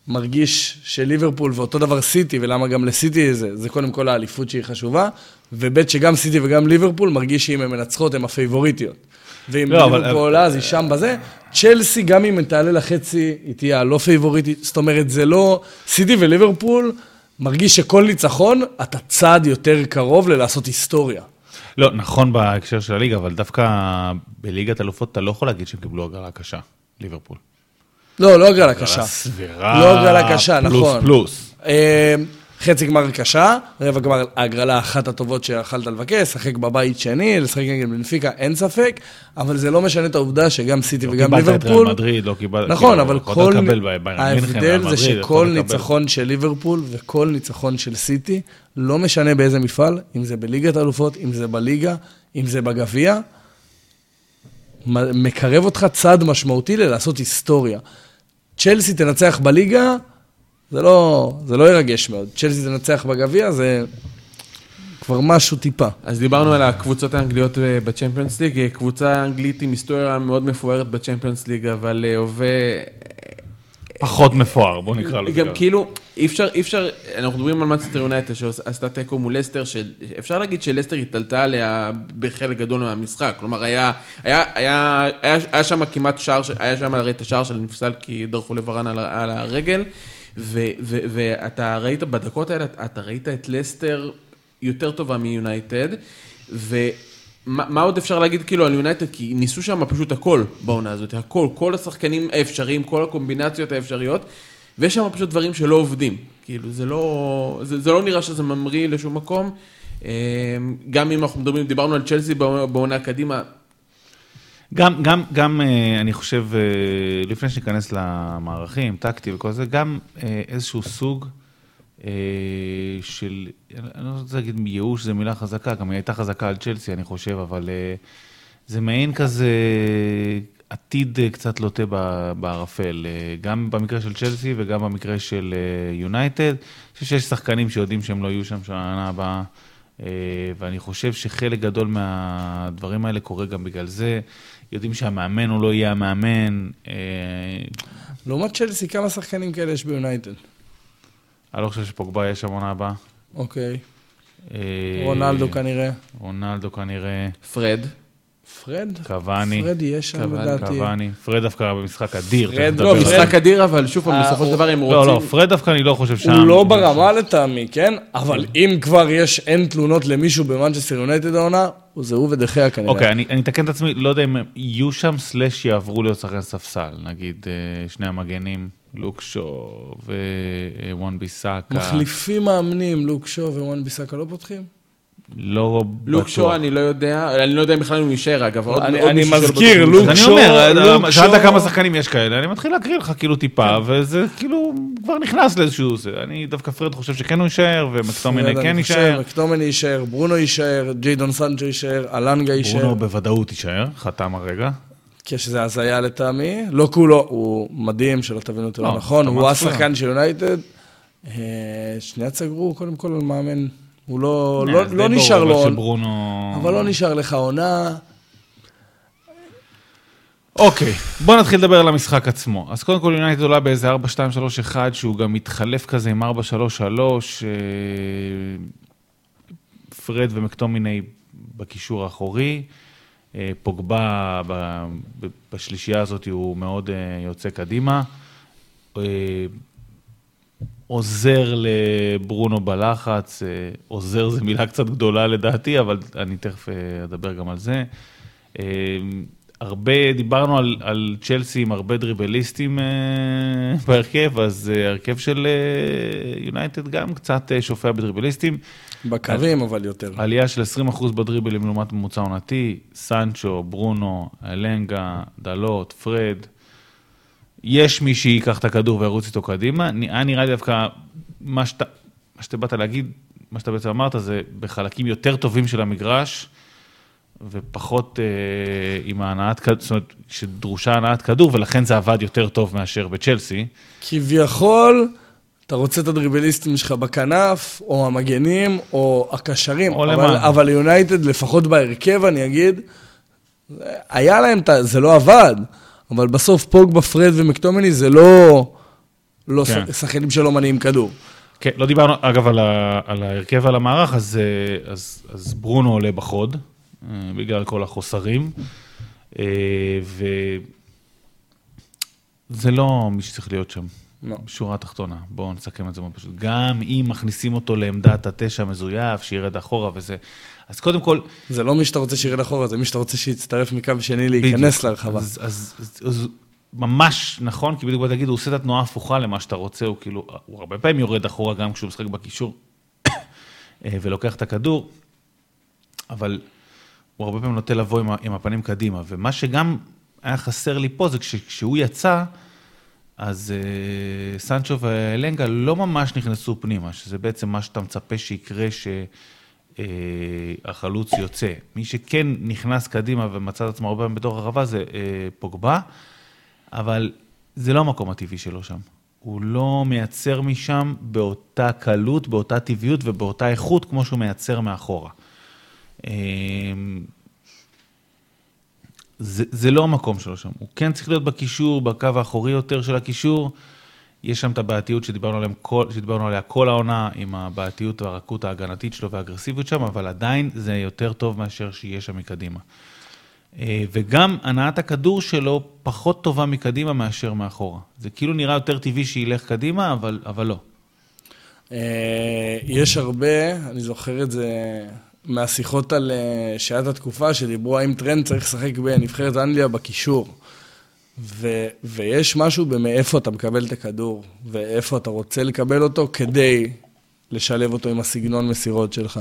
Speaker 3: מרגיש שליברפול ואותו דבר סיטי, ולמה גם לסיטי זה, זה קודם כל האליפות שהיא חשובה, וב' שגם סיטי וגם ליברפול מרגיש שאם הן מנצחות הן הפייבוריטיות. ואם
Speaker 2: לא, אבל-
Speaker 3: ליברפול עולה אז היא שם בזה. צ'לסי, גם אם תעלה לחצי, היא תהיה הלא פייבוריטית, זאת אומרת, זה לא... סיטי וליברפול מרגיש שכל ניצחון, אתה צעד יותר קרוב ללעשות היסטוריה.
Speaker 2: לא, נכון בהקשר של הליגה, אבל דווקא בליגת אלופות אתה לא יכול להגיד שהם קיבלו הגרלה קשה, ליברפול.
Speaker 3: לא, לא הגרלה קשה.
Speaker 2: סבירה.
Speaker 3: לא הגרלה קשה,
Speaker 2: פלוס
Speaker 3: נכון.
Speaker 2: פלוס.
Speaker 3: אה, חצי גמר קשה, רבע גמר ההגרלה אחת הטובות שיכלת לבקש, לשחק בבית שני, לשחק נגד בנפיקה, אין ספק, אבל זה לא משנה את העובדה שגם סיטי
Speaker 2: לא
Speaker 3: וגם
Speaker 2: קיבלת את ריאל
Speaker 3: ליברפול...
Speaker 2: מדריד, לא קיבלת...
Speaker 3: נכון,
Speaker 2: כאילו,
Speaker 3: אבל כל...
Speaker 2: ריאל
Speaker 3: ההבדל זה שכל. ניצחון של ליברפול וכל ניצחון של סיטי, לא משנה באיזה מפעל, אם זה בליגת האלופות, אם זה בליגה, אם זה בגביע, מקרב אותך צעד משמעותי ללעשות היסטוריה. צ'לסי תנצח בליגה, זה לא, זה לא ירגש מאוד. צ'לסי תנצח בגביע, זה כבר משהו טיפה.
Speaker 1: אז דיברנו על הקבוצות האנגליות אה, בצ'מפיונס ליג, אה, קבוצה אנגלית עם היסטוריה מאוד מפוארת בצ'מפיונס ליג, אבל אה, הווה...
Speaker 2: פחות מפואר, בוא נקרא לזה.
Speaker 1: גם. כאילו, אי אפשר, אי אפשר, אנחנו מדברים על מצטר יונייטד שעשתה תיקו מול לסטר, שאפשר להגיד שלסטר התעלתה עליה בחלק גדול מהמשחק, כלומר היה, היה, היה, היה, היה שם כמעט שער, היה שם הרי את השער של נפסל כי דרכו לברן על, על הרגל, ואתה ראית בדקות האלה, אתה ראית את לסטר יותר טובה מיונייטד. מה מה עוד אפשר להגיד כאילו על יונייטד? כי ניסו שם פשוט הכל בעונה הזאת, הכל, כל השחקנים האפשריים, כל הקומבינציות האפשריות, ויש שם פשוט דברים שלא עובדים. כאילו, זה לא, זה, זה לא נראה שזה ממריא לשום מקום. אה, גם אם אנחנו מדברים, דיברנו על צ'לסי בעונה קדימה,
Speaker 2: גם, גם, גם אה, אני חושב, אה, לפני שניכנס למערכים, טקטי וכל זה, גם אה, איזשהו סוג של, אני לא רוצה להגיד ייאוש, זו מילה חזקה, גם היא הייתה חזקה על צ'לסי, אני חושב, אבל זה מעין כזה עתיד קצת לוטה בערפל, גם במקרה של צ'לסי וגם במקרה של יונייטד. אני חושב שיש שחקנים שיודעים שהם לא יהיו שם שנה הבאה. ואני חושב שחלק גדול מהדברים האלה קורה גם בגלל זה. יודעים שהמאמן הוא לא יהיה המאמן.
Speaker 3: לעומת צ'לסי, כמה שחקנים כאלה יש ביונייטד?
Speaker 2: אני לא חושב שפוגבה יש שם עונה הבאה.
Speaker 3: אוקיי. רונלדו כנראה.
Speaker 2: רונלדו כנראה.
Speaker 1: פרד.
Speaker 3: פרד?
Speaker 2: קוואני.
Speaker 3: פרד יהיה שם לדעתי.
Speaker 2: קוואני. פרד דווקא היה במשחק אדיר.
Speaker 3: פרד
Speaker 1: לא, משחק אדיר, אבל שוב פעם, בסופו של דבר הם רוצים...
Speaker 2: לא, לא, פרד דווקא אני לא חושב שם.
Speaker 3: הוא לא ברמה לטעמי, כן? אבל אם כבר יש אין תלונות למישהו במנצ'סטר יונייטד העונה, זה הוא ודה חאה כנראה.
Speaker 2: אוקיי, אני אתקן את עצמי, לא יודע אם יהיו שם סלאש יעברו להיות שחקן ספסל, נגיד שני המגנים. לוק שו וואן ביסאקה.
Speaker 3: מחליפים מאמנים, לוקשו ווואן ביסאקה לא פותחים?
Speaker 2: לא בטוח.
Speaker 1: לוקשו, אני לא יודע, אני לא יודע אם בכלל הוא יישאר, אגב.
Speaker 3: אני מזכיר, לוקשו,
Speaker 2: אני אומר, שאלת כמה שחקנים יש כאלה, אני מתחיל להקריא לך כאילו טיפה, וזה כאילו כבר נכנס לאיזשהו... אני דווקא פרד חושב שכן הוא יישאר, ומקטומני כן יישאר.
Speaker 3: מקטומני יישאר, ברונו יישאר, ג'יידון סנצ'ו יישאר, אלנגה יישאר.
Speaker 2: ברונו בוודאות יישאר, חתם הרגע.
Speaker 3: כשזה הזיה לטעמי, לא כולו, הוא מדהים, שלא תבינו אותו לא נכון, הוא השחקן של יונייטד. שנייה סגרו, קודם כל על מאמן. הוא לא, לא, לא נשאר לו,
Speaker 2: שברונו...
Speaker 3: אבל לא נשאר לך עונה.
Speaker 2: אוקיי, בוא נתחיל לדבר על המשחק עצמו. אז קודם כל יונייטד עולה באיזה 4-2-3-1, שהוא גם מתחלף כזה עם 4-3-3. פרד ומקטומיני בקישור האחורי. פוגבה בשלישייה הזאת הוא מאוד יוצא קדימה. עוזר לברונו בלחץ, עוזר זו מילה קצת גדולה לדעתי, אבל אני תכף אדבר גם על זה. הרבה, דיברנו על, על צ'לסי עם הרבה דריבליסטים (laughs) בהרכב, אז ההרכב של יונייטד גם קצת שופע בדריבליסטים.
Speaker 3: בקווים, אבל יותר.
Speaker 2: עלייה של 20% בדריבלים לעומת ממוצע עונתי, סנצ'ו, ברונו, אלנגה, דלות, פרד. יש מי שיקח את הכדור וירוץ איתו קדימה. היה נראה לי דווקא, מה שאתה, מה שאתה באת להגיד, מה שאתה בעצם אמרת, זה בחלקים יותר טובים של המגרש, ופחות אה, עם ההנעת כדור, זאת אומרת, שדרושה הנעת כדור, ולכן זה עבד יותר טוב מאשר בצ'לסי.
Speaker 3: כביכול, אתה רוצה את הדריבליסטים שלך בכנף, או המגנים, או הקשרים,
Speaker 2: או
Speaker 3: אבל,
Speaker 2: למען.
Speaker 3: אבל יונייטד, לפחות בהרכב, אני אגיד, היה להם, את ה- זה לא עבד, אבל בסוף פוגבה, פרד ומקטומני זה לא, לא
Speaker 2: כן.
Speaker 3: שחקנים שלא מניעים כדור.
Speaker 2: כן, לא דיברנו, אגב, על, ה, על ההרכב ועל המערך, אז, אה, אז, אז ברונו עולה בחוד, אה, בגלל כל החוסרים, אה, וזה לא מי שצריך להיות שם.
Speaker 3: לא.
Speaker 2: בשורה התחתונה, בואו נסכם את זה מאוד פשוט. גם אם מכניסים אותו לעמדת התשע המזויף, שירד אחורה וזה. אז קודם כל,
Speaker 3: זה לא מי שאתה רוצה שירד אחורה, זה מי שאתה רוצה שיצטרף מקו שני להיכנס
Speaker 2: בדיוק.
Speaker 3: להרחבה.
Speaker 2: אז, אז, אז, אז ממש נכון, כי בדיוק בוא תגיד, הוא עושה את התנועה ההפוכה למה שאתה רוצה, הוא כאילו, הוא הרבה פעמים יורד אחורה גם כשהוא משחק בקישור (coughs) אה, ולוקח את הכדור, אבל הוא הרבה פעמים נוטה לבוא עם, עם הפנים קדימה. ומה שגם היה חסר לי פה זה כשהוא יצא, אז uh, סנצ'ו ואלנגה לא ממש נכנסו פנימה, שזה בעצם מה שאתה מצפה שיקרה שהחלוץ יוצא. מי שכן נכנס קדימה ומצא את עצמו הרבה פעמים בתוך הרחבה זה uh, פוגבה, אבל זה לא המקום הטבעי שלו שם. הוא לא מייצר משם באותה קלות, באותה טבעיות ובאותה איכות כמו שהוא מייצר מאחורה. אה, זה, זה לא המקום שלו שם. הוא כן צריך להיות בקישור, בקו האחורי יותר של הקישור. יש שם את הבעייתיות שדיברנו, עליהם כל, שדיברנו עליה כל העונה, עם הבעייתיות והרכות ההגנתית שלו והאגרסיביות שם, אבל עדיין זה יותר טוב מאשר שיהיה שם מקדימה. אה, וגם הנעת הכדור שלו פחות טובה מקדימה מאשר מאחורה. זה כאילו נראה יותר טבעי שילך קדימה, אבל, אבל לא.
Speaker 3: אה, יש הרבה, אני זוכר את זה מהשיחות על אה, שעת התקופה, שדיברו האם טרנד צריך לשחק בנבחרת אנגליה בקישור. ו, ויש משהו במאיפה אתה מקבל את הכדור, ואיפה אתה רוצה לקבל אותו כדי לשלב אותו עם הסגנון מסירות שלך.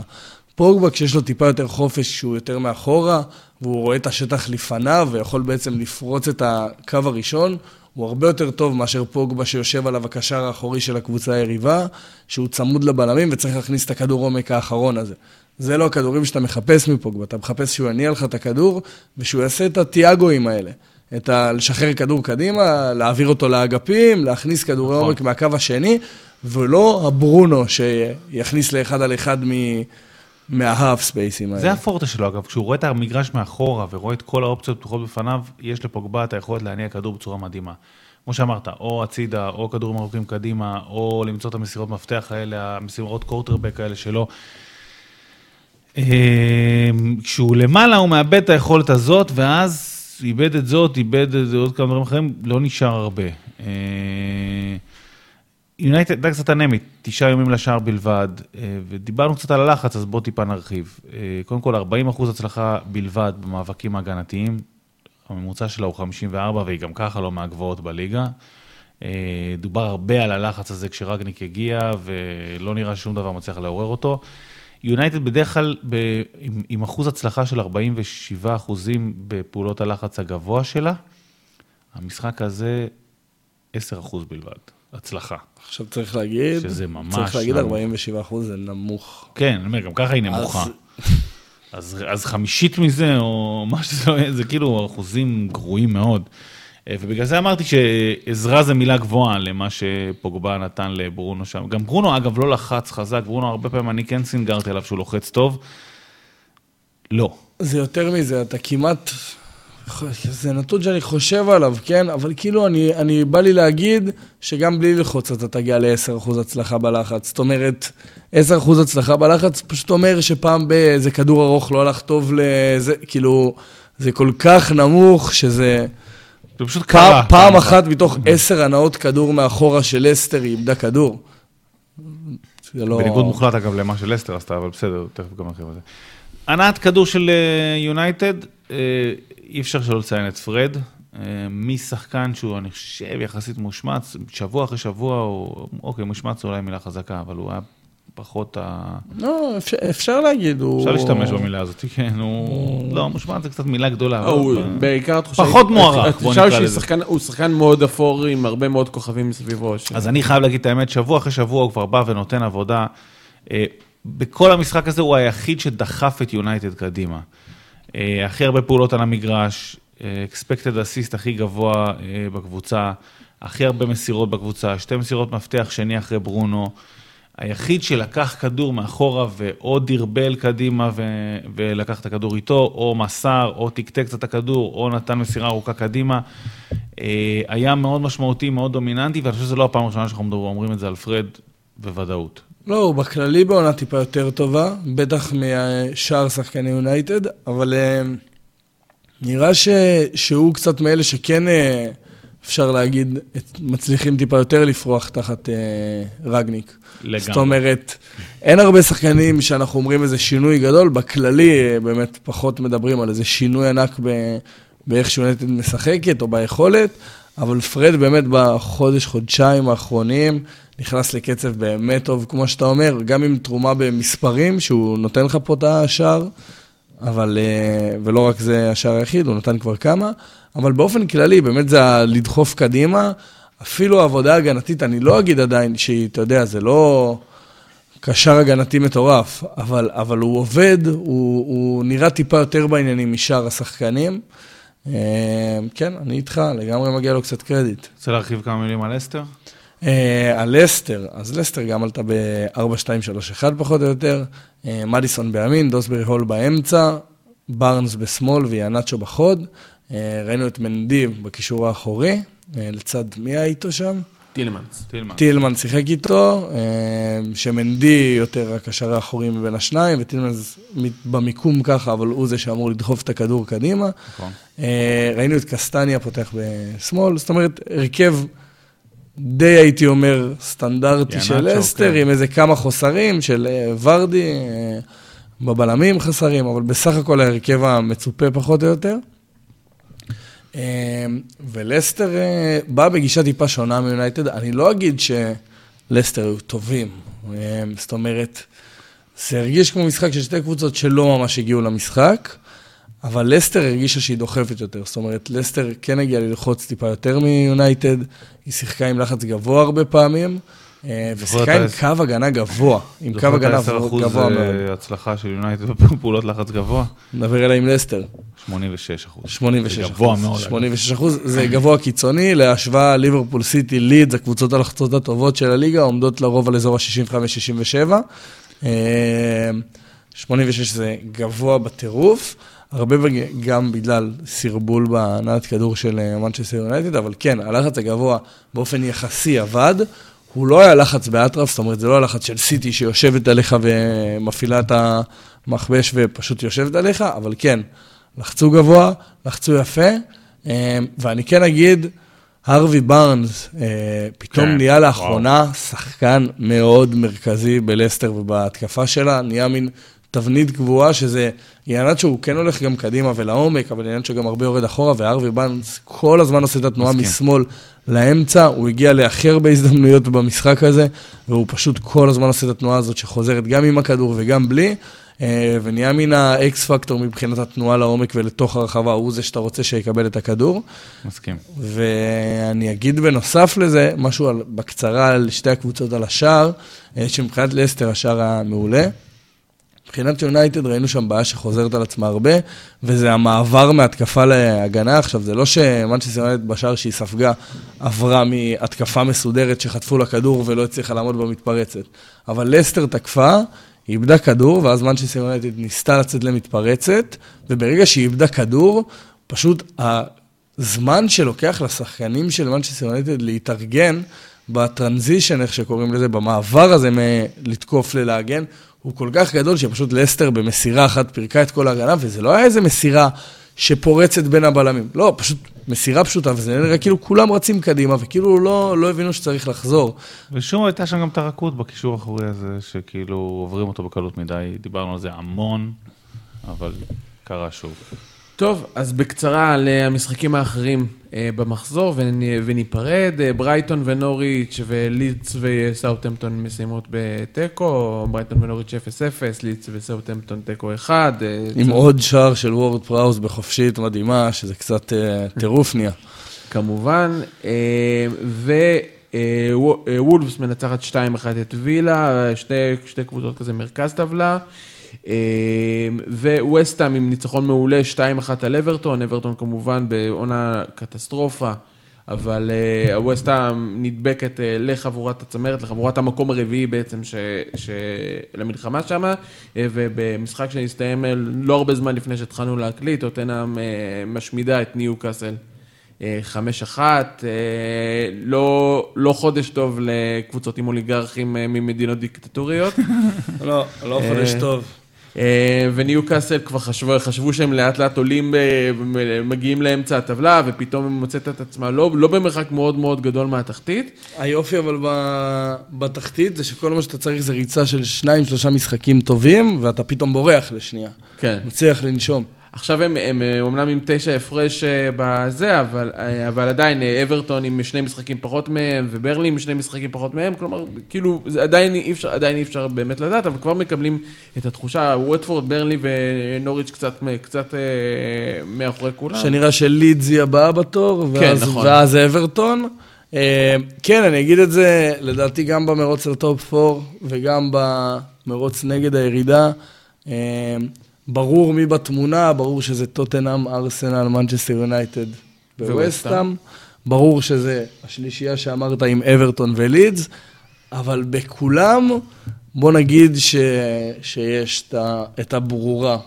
Speaker 3: פוגבה, כשיש לו טיפה יותר חופש, שהוא יותר מאחורה, והוא רואה את השטח לפניו, ויכול בעצם לפרוץ את הקו הראשון, הוא הרבה יותר טוב מאשר פוגבה שיושב עליו הקשר האחורי של הקבוצה היריבה, שהוא צמוד לבלמים וצריך להכניס את הכדור עומק האחרון הזה. זה לא הכדורים שאתה מחפש מפוגבה, אתה מחפש שהוא יניע לך את הכדור ושהוא יעשה את הטיאגואים האלה. את ה... לשחרר כדור קדימה, להעביר אותו לאגפים, להכניס כדורי נכון. עומק מהקו השני, ולא הברונו שיכניס לאחד על אחד מ... מההאף ספייסים האלה.
Speaker 2: זה הפורטה שלו אגב, כשהוא רואה את המגרש מאחורה ורואה את כל האופציות פתוחות בפניו, יש לפוגבה את היכולת להניע כדור בצורה מדהימה. כמו שאמרת, או הצידה, או כדורים ארוכים קדימה, או למצוא את המסירות מפתח האלה, המסירות קורטרבק האלה שלו. אמ, כשהוא למעלה, הוא מאבד את היכולת הזאת, ואז איבד את זאת, איבד את עוד כמה דברים אחרים, לא נשאר הרבה. יונייטד הייתה קצת אנמית, תשעה יומים לשער בלבד, אה, ודיברנו קצת על הלחץ, אז בואו טיפה נרחיב. אה, קודם כל, 40 אחוז הצלחה בלבד במאבקים ההגנתיים, הממוצע שלה הוא 54, והיא גם ככה לא מהגבוהות בליגה. אה, דובר הרבה על הלחץ הזה כשרגניק הגיע, ולא נראה ששום דבר מצליח לעורר אותו. יונייטד בדרך כלל ב, עם, עם אחוז הצלחה של 47 אחוזים בפעולות הלחץ הגבוה שלה, המשחק הזה 10 אחוז בלבד. הצלחה.
Speaker 3: עכשיו צריך להגיד,
Speaker 2: שזה ממש
Speaker 3: צריך להגיד 47 אחוז זה נמוך.
Speaker 2: כן, אני אומר, גם ככה היא נמוכה. אז, אז, אז חמישית מזה, או מה שזה לא יהיה, זה כאילו אחוזים גרועים מאוד. אה, ובגלל זה אמרתי שעזרה זה מילה גבוהה למה שפוגבה נתן לברונו שם. גם ברונו, אגב, לא לחץ חזק, ברונו, הרבה פעמים אני כן סינגרתי עליו שהוא לוחץ טוב. לא.
Speaker 3: זה יותר מזה, אתה כמעט זה נתון שאני חושב עליו, כן? אבל כאילו, אני, אני בא לי להגיד שגם בלי ללחוץ אתה תגיע ל-10% הצלחה בלחץ. זאת אומרת, 10% הצלחה בלחץ פשוט אומר שפעם באיזה כדור ארוך לא הלך טוב לזה, כאילו, זה כל כך נמוך שזה...
Speaker 2: זה פשוט קרה.
Speaker 3: פעם, פעם אחת מתוך עשר הנאות כדור מאחורה של לסטר היא איבדה כדור.
Speaker 2: זה לא... בניגוד מוחלט אגב למה שלסטר עשתה, אבל בסדר, תכף גם נרחיב על זה. הנעת כדור של יונייטד, uh, uh, אי אפשר שלא לציין את פרד, אה, משחקן שהוא, אני חושב, יחסית מושמץ, שבוע אחרי שבוע, הוא, אוקיי, מושמץ זה אולי מילה חזקה, אבל הוא היה פחות ה...
Speaker 3: לא, אפשר, אפשר להגיד, הוא...
Speaker 2: אפשר להשתמש במילה הזאת, כן, הוא... לא, מושמץ זה קצת מילה גדולה.
Speaker 1: הוא בעיקר את חושבת...
Speaker 2: פחות מוערך,
Speaker 1: בוא נקרא לזה. הוא שחקן מאוד אפור עם הרבה מאוד כוכבים מסביבו.
Speaker 2: אז אני חייב להגיד את האמת, שבוע אחרי שבוע הוא כבר בא ונותן עבודה. אה, בכל המשחק הזה הוא היחיד שדחף את יונייטד קדימה. אה, הכי הרבה פעולות על המגרש, אקספקטד אה, אסיסט הכי גבוה בקבוצה, הכי הרבה מסירות בקבוצה, שתי מסירות מפתח שני אחרי ברונו. היחיד שלקח כדור מאחורה ואו דרבל קדימה ו- ולקח את הכדור איתו, או מסר, או טקטק את הכדור, או נתן מסירה ארוכה קדימה, היה מאוד משמעותי, מאוד דומיננטי, ואני חושב שזו לא הפעם הראשונה שאנחנו אומרים את זה על פרד בוודאות.
Speaker 3: לא, הוא בכללי בעונה טיפה יותר טובה, בטח משאר שחקני יונייטד, אבל uh, נראה ש, שהוא קצת מאלה שכן, uh, אפשר להגיד, מצליחים טיפה יותר לפרוח תחת uh, רגניק.
Speaker 2: לגמרי.
Speaker 3: זאת אומרת, אין הרבה שחקנים שאנחנו אומרים איזה שינוי גדול, בכללי באמת פחות מדברים על איזה שינוי ענק ב, באיך שיונייטד משחקת או ביכולת, אבל פרד באמת בחודש, חודשיים האחרונים, נכנס לקצב באמת טוב, כמו שאתה אומר, גם עם תרומה במספרים, שהוא נותן לך פה את השער, אבל, אה, ולא רק זה השער היחיד, הוא נתן כבר כמה, אבל באופן כללי, באמת זה לדחוף קדימה, אפילו עבודה הגנתית, אני לא אגיד עדיין שהיא, אתה יודע, זה לא קשר הגנתי מטורף, אבל, אבל הוא עובד, הוא, הוא נראה טיפה יותר בעניינים משאר השחקנים. אה, כן, אני איתך, לגמרי מגיע לו קצת קרדיט.
Speaker 2: רוצה להרחיב כמה מילים על אסתר?
Speaker 3: אה, על לסטר, אז לסטר גם עלתה ב-4-2-3-1 פחות או יותר, מדיסון בימין, דוסברי הול באמצע, בארנס בשמאל ויאנצ'ו בחוד. אה, ראינו את מנדי בקישור האחורי, לצד מי היה איתו שם?
Speaker 1: טילמנס.
Speaker 3: טילמנס שיחק איתו, שמנדי יותר הקשר האחורי מבין השניים, וטילמנס במיקום ככה, אבל הוא זה שאמור לדחוף את הכדור קדימה. נכון. ראינו את קסטניה פותח בשמאל, זאת אומרת, הרכב... די הייתי אומר סטנדרטי של אסטר, כן. עם איזה כמה חוסרים של אה, ורדי, אה, בבלמים חסרים, אבל בסך הכל ההרכב המצופה פחות או יותר. אה, ולסטר בא בגישה טיפה שונה מיונייטד. אני לא אגיד שלסטר היו טובים, זאת אומרת, זה הרגיש כמו משחק של שתי קבוצות שלא ממש הגיעו למשחק, אבל לסטר הרגישה שהיא דוחפת יותר. זאת אומרת, לסטר כן הגיעה ללחוץ טיפה יותר מיונייטד, היא שיחקה עם לחץ גבוה הרבה פעמים, אה, ושיחקה עם קו הגנה גבוה, עם קו הגנה גבוה מאוד.
Speaker 2: זוכר את ה-10% הצלחה של יונייטד בפעולות לחץ גבוה?
Speaker 3: נדבר אליי עם לסטר.
Speaker 2: 86 אחוז.
Speaker 3: 86
Speaker 2: אחוז. גבוה מאוד.
Speaker 3: 86 אחוז, זה גבוה קיצוני, להשוואה ליברפול סיטי לידס, הקבוצות הלחצות הטובות של הליגה, עומדות לרוב על אזור ה-65-67. 86 זה גבוה בטירוף. הרבה גם בגלל סרבול בהנעת כדור של מנצ'סטר יונייטד, אבל כן, הלחץ הגבוה באופן יחסי עבד. הוא לא היה לחץ באטרף, זאת אומרת, זה לא הלחץ של סיטי שיושבת עליך ומפעילה את המכבש ופשוט יושבת עליך, אבל כן, לחצו גבוה, לחצו יפה, אה, ואני כן אגיד, הרווי בארנס אה, פתאום כן, נהיה לאחרונה וואו. שחקן מאוד מרכזי בלסטר ובהתקפה שלה, נהיה מין תבנית קבועה, שזה עניין שהוא כן הולך גם קדימה ולעומק, אבל עניין שגם הרבה יורד אחורה, והרווי בארנס כל הזמן עושה את התנועה. משמאל לאמצע, הוא הגיע להכי הרבה הזדמנויות במשחק הזה, והוא פשוט כל הזמן עושה את התנועה הזאת שחוזרת גם עם הכדור וגם בלי. אה, ונהיה מן האקס פקטור מבחינת התנועה לעומק ולתוך הרחבה, הוא זה שאתה רוצה שיקבל את הכדור.
Speaker 2: מסכים.
Speaker 3: ואני אגיד בנוסף לזה, משהו על, בקצרה על שתי הקבוצות על השער, אה, שמבחינת לסטר השער היה מעולה. מבחינת יונייטד ראינו שם בעיה שחוזרת על עצמה הרבה, וזה המעבר מהתקפה להגנה. עכשיו, זה לא שמנצ'סטר יונייטד בשער שהיא ספגה עברה מהתקפה מסודרת שחטפו לה כדור ולא הצליחה לעמוד במתפרצת. אבל לסטר תקפה, היא איבדה כדור, ואז מנצ'סטר יונייטד ניסתה לצאת למתפרצת, וברגע שהיא איבדה כדור, פשוט הזמן שלוקח לשחקנים של מנצ'סטר יונייטד להתארגן בטרנזישן, איך שקוראים לזה, במעבר הזה מלתקוף ללהגן, הוא כל כך גדול שפשוט לסטר במסירה אחת פירקה את כל ההגנה, וזה לא היה איזה מסירה שפורצת בין הבלמים. לא, פשוט מסירה פשוטה, וזה נראה כאילו כולם רצים קדימה, וכאילו לא, לא הבינו שצריך לחזור.
Speaker 2: ושום הייתה שם גם את הרכות בקישור האחורי הזה, שכאילו עוברים אותו בקלות מדי, דיברנו על זה המון, אבל קרה שוב.
Speaker 1: טוב, אז בקצרה על אה, המשחקים האחרים אה, במחזור, וניפרד. אה, ברייטון ונוריץ' ולידס וסאוטהמפטון מסיימות בתיקו, ברייטון ונוריץ' 0-0, לידס וסאוטהמפטון תיקו 1.
Speaker 3: עם עוד שער של וורד פראוז בחופשית מדהימה, שזה קצת טירוף (laughs) נהיה.
Speaker 1: כמובן, ווולפס מנצחת 2-1 את וילה, שתי קבוצות כזה מרכז טבלה. אמ, וווסטאם עם ניצחון מעולה 2-1 על אברטון, אברטון כמובן בעונה קטסטרופה, אבל אה, הווסטאם נדבקת אה, לחבורת הצמרת, לחבורת המקום הרביעי בעצם ש, ש... למלחמה שם, אה, ובמשחק שהסתיים לא הרבה זמן לפני שהתחלנו להקליט, אותנאם משמידה את ניו קאסל. חמש אחת, לא, לא חודש טוב לקבוצות עם אוליגרכים ממדינות דיקטטוריות. (laughs)
Speaker 3: לא, לא חודש טוב.
Speaker 1: אה, וניו קאסל כבר חשבו, חשבו שהם לאט לאט עולים, מגיעים לאמצע הטבלה, ופתאום הם מוצאת את עצמה לא, לא במרחק מאוד מאוד גדול מהתחתית.
Speaker 3: היופי אבל בתחתית זה שכל מה שאתה צריך זה ריצה של שניים, שלושה משחקים טובים, ואתה פתאום בורח לשנייה.
Speaker 1: כן.
Speaker 3: מצליח לנשום.
Speaker 1: עכשיו הם, הם אומנם עם תשע הפרש אה, בזה, אבל, אה, אבל עדיין אה, אברטון עם שני משחקים פחות מהם, וברלי עם שני משחקים פחות מהם, כלומר, כאילו, זה עדיין אי אפשר, עדיין אי אפשר באמת לדעת, אבל כבר מקבלים את התחושה, ווטפורד, ברנלי ונוריץ' קצת, קצת מאחורי כולם.
Speaker 3: שנראה שלידס היא הבאה בתור,
Speaker 1: כן, ואז, כן, נכון.
Speaker 3: ואז אברטון. כן, אני אגיד את זה, לדעתי גם במרוץ לטופ 4 וגם במרוץ נגד הירידה. ברור מי בתמונה, ברור שזה טוטנאם, ארסנל, מנצ'סטר יונייטד וווסטאם. ברור שזה השלישייה שאמרת עם אברטון ולידס, אבל בכולם, בוא נגיד ש... שיש את, ה... את הברורה.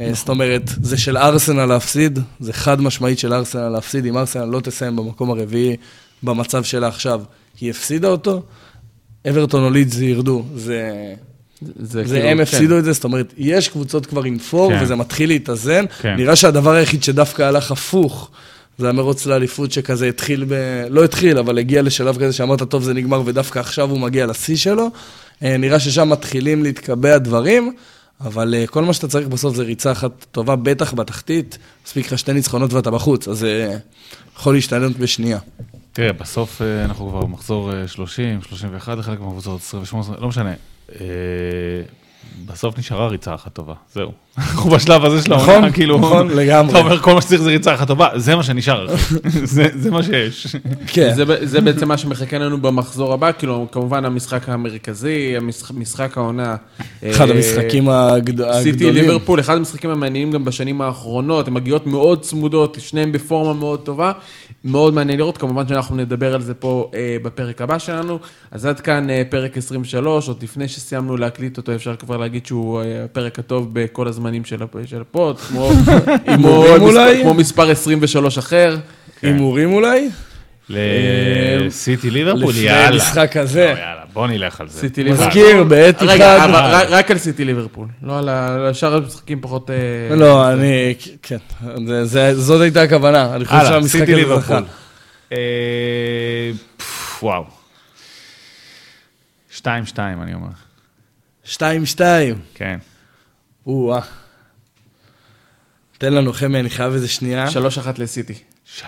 Speaker 3: נכון. זאת אומרת, זה של ארסנל להפסיד, זה חד משמעית של ארסנל להפסיד. אם ארסנל לא תסיים במקום הרביעי במצב שלה עכשיו, היא הפסידה אותו, אברטון או לידס ירדו. זה זה, זה כאילו, הם הפסידו כן. את זה, זאת אומרת, יש קבוצות כבר עם פור, כן. וזה מתחיל להתאזן. כן. נראה שהדבר היחיד שדווקא הלך הפוך, זה המרוץ לאליפות שכזה התחיל ב... לא התחיל, אבל הגיע לשלב כזה שאמרת, טוב, זה נגמר, ודווקא עכשיו הוא מגיע לשיא שלו. אה, נראה ששם מתחילים להתקבע דברים, אבל אה, כל מה שאתה צריך בסוף זה ריצה אחת טובה, בטח בתחתית. מספיק לך שתי ניצחונות ואתה בחוץ, אז זה אה, יכול להשתנות בשנייה.
Speaker 2: תראה, בסוף אנחנו כבר מחזור 30, 31 לחלק מהקבוצות, 28, לא משנה. אה, בסוף נשארה ריצה אחת טובה, זהו. אנחנו בשלב הזה של
Speaker 3: נכון,
Speaker 2: העונה, כאילו,
Speaker 3: נכון, לגמרי.
Speaker 2: אתה אומר כל מה שצריך זה ריצה אחת טובה, זה מה שנשאר, אחי. (laughs) זה- זה מה שיש.
Speaker 3: כן.
Speaker 1: זה, בעצם מה שמחכה לנו במחזור הבא, כאילו, כמובן המשחק המרכזי, המשחק, משחק העונה.
Speaker 3: אחד
Speaker 1: אה,
Speaker 3: המשחקים הגד- הגדולים.
Speaker 1: סיטי ליברפול, אחד המשחקים המעניינים גם בשנים האחרונות, הן מגיעות מאוד צמודות, שניהם בפורמה מאוד טובה, מאוד מעניין לראות, כמובן שאנחנו נדבר על זה פה אה, בפרק הבא שלנו. אז עד כאן אה, פרק 23, עוד לפני שסיימנו להקליט אותו, אפשר כבר להגיד שהוא אה, הפרק הטוב בכל הזמנים של, הפ- של ה pod, כמו, (laughs)
Speaker 3: כמו,
Speaker 1: מספר,
Speaker 3: אולי?
Speaker 1: כמו מספר 23 אחר.
Speaker 3: הימורים אולי?
Speaker 2: לסיטי ליברפול,
Speaker 3: לפני
Speaker 2: יאללה.
Speaker 3: המשחק
Speaker 2: לא,
Speaker 3: הזה.
Speaker 2: יאללה, בוא נלך על זה.
Speaker 1: סיטי ליברפול.
Speaker 3: מזכיר, בעת
Speaker 1: רגע,
Speaker 3: אחד.
Speaker 1: רק- על סיטי ליברפול, לא על ה- על שאר המשחקים פחות... אה,
Speaker 3: לא, אני, כן, זה- זה- זאת הייתה הכוונה. אני חושב שהמשחק
Speaker 2: סיטי
Speaker 3: הזה
Speaker 2: ליברפול.
Speaker 3: זכה.
Speaker 2: אה, וואו. 2-2 אני אומר,
Speaker 3: שתיים, שתיים.
Speaker 2: כן.
Speaker 3: או-אה. תן לנו חמי, אני חייב איזה שנייה.
Speaker 1: 3-1 לסיטי.
Speaker 2: 3-1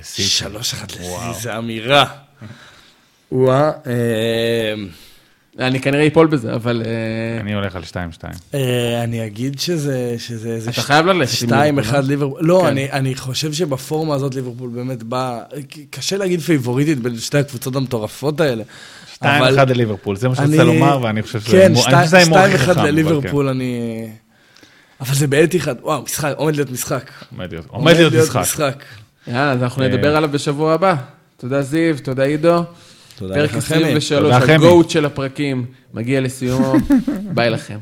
Speaker 2: לסיטי.
Speaker 3: שלוש אחת לסיטי. זה אמירה. או-אה. אה,
Speaker 1: אני כנראה אפול בזה, אבל... אה,
Speaker 2: אני הולך על 2-2.
Speaker 3: אה, אני אגיד שזה שזה איזה...
Speaker 1: אתה חייב ללכת עם
Speaker 3: שתיים,
Speaker 1: ליברפול,
Speaker 3: אחד ליברפול. לא,
Speaker 1: כן.
Speaker 3: אני- אני חושב שבפורמה הזאת ליברפול באמת באה... קשה להגיד פייבוריטית בין שתי הקבוצות המטורפות האלה.
Speaker 2: 2-1
Speaker 3: אבל
Speaker 2: לליברפול, זה מה
Speaker 3: אני-
Speaker 2: שרצית לומר, ואני חושב שזה
Speaker 3: כן,
Speaker 2: ההימור- שזה הכי חכם, אבל
Speaker 3: לליברפול, אני... אבל זה בעת אחד, וואו, משחק, עומד להיות משחק.
Speaker 2: עומד להיות- עומד להיות משחק.
Speaker 3: משחק.
Speaker 1: יאללה, אז אנחנו
Speaker 2: אה.
Speaker 1: נדבר עליו בשבוע הבא. תודה זיו, תודה עידו.
Speaker 3: תודה
Speaker 1: פרק
Speaker 3: לך, חמי.
Speaker 1: 23,
Speaker 2: תודה, חמי.
Speaker 1: הגוט של הפרקים, מגיע לסיומו. (laughs) ביי לכם.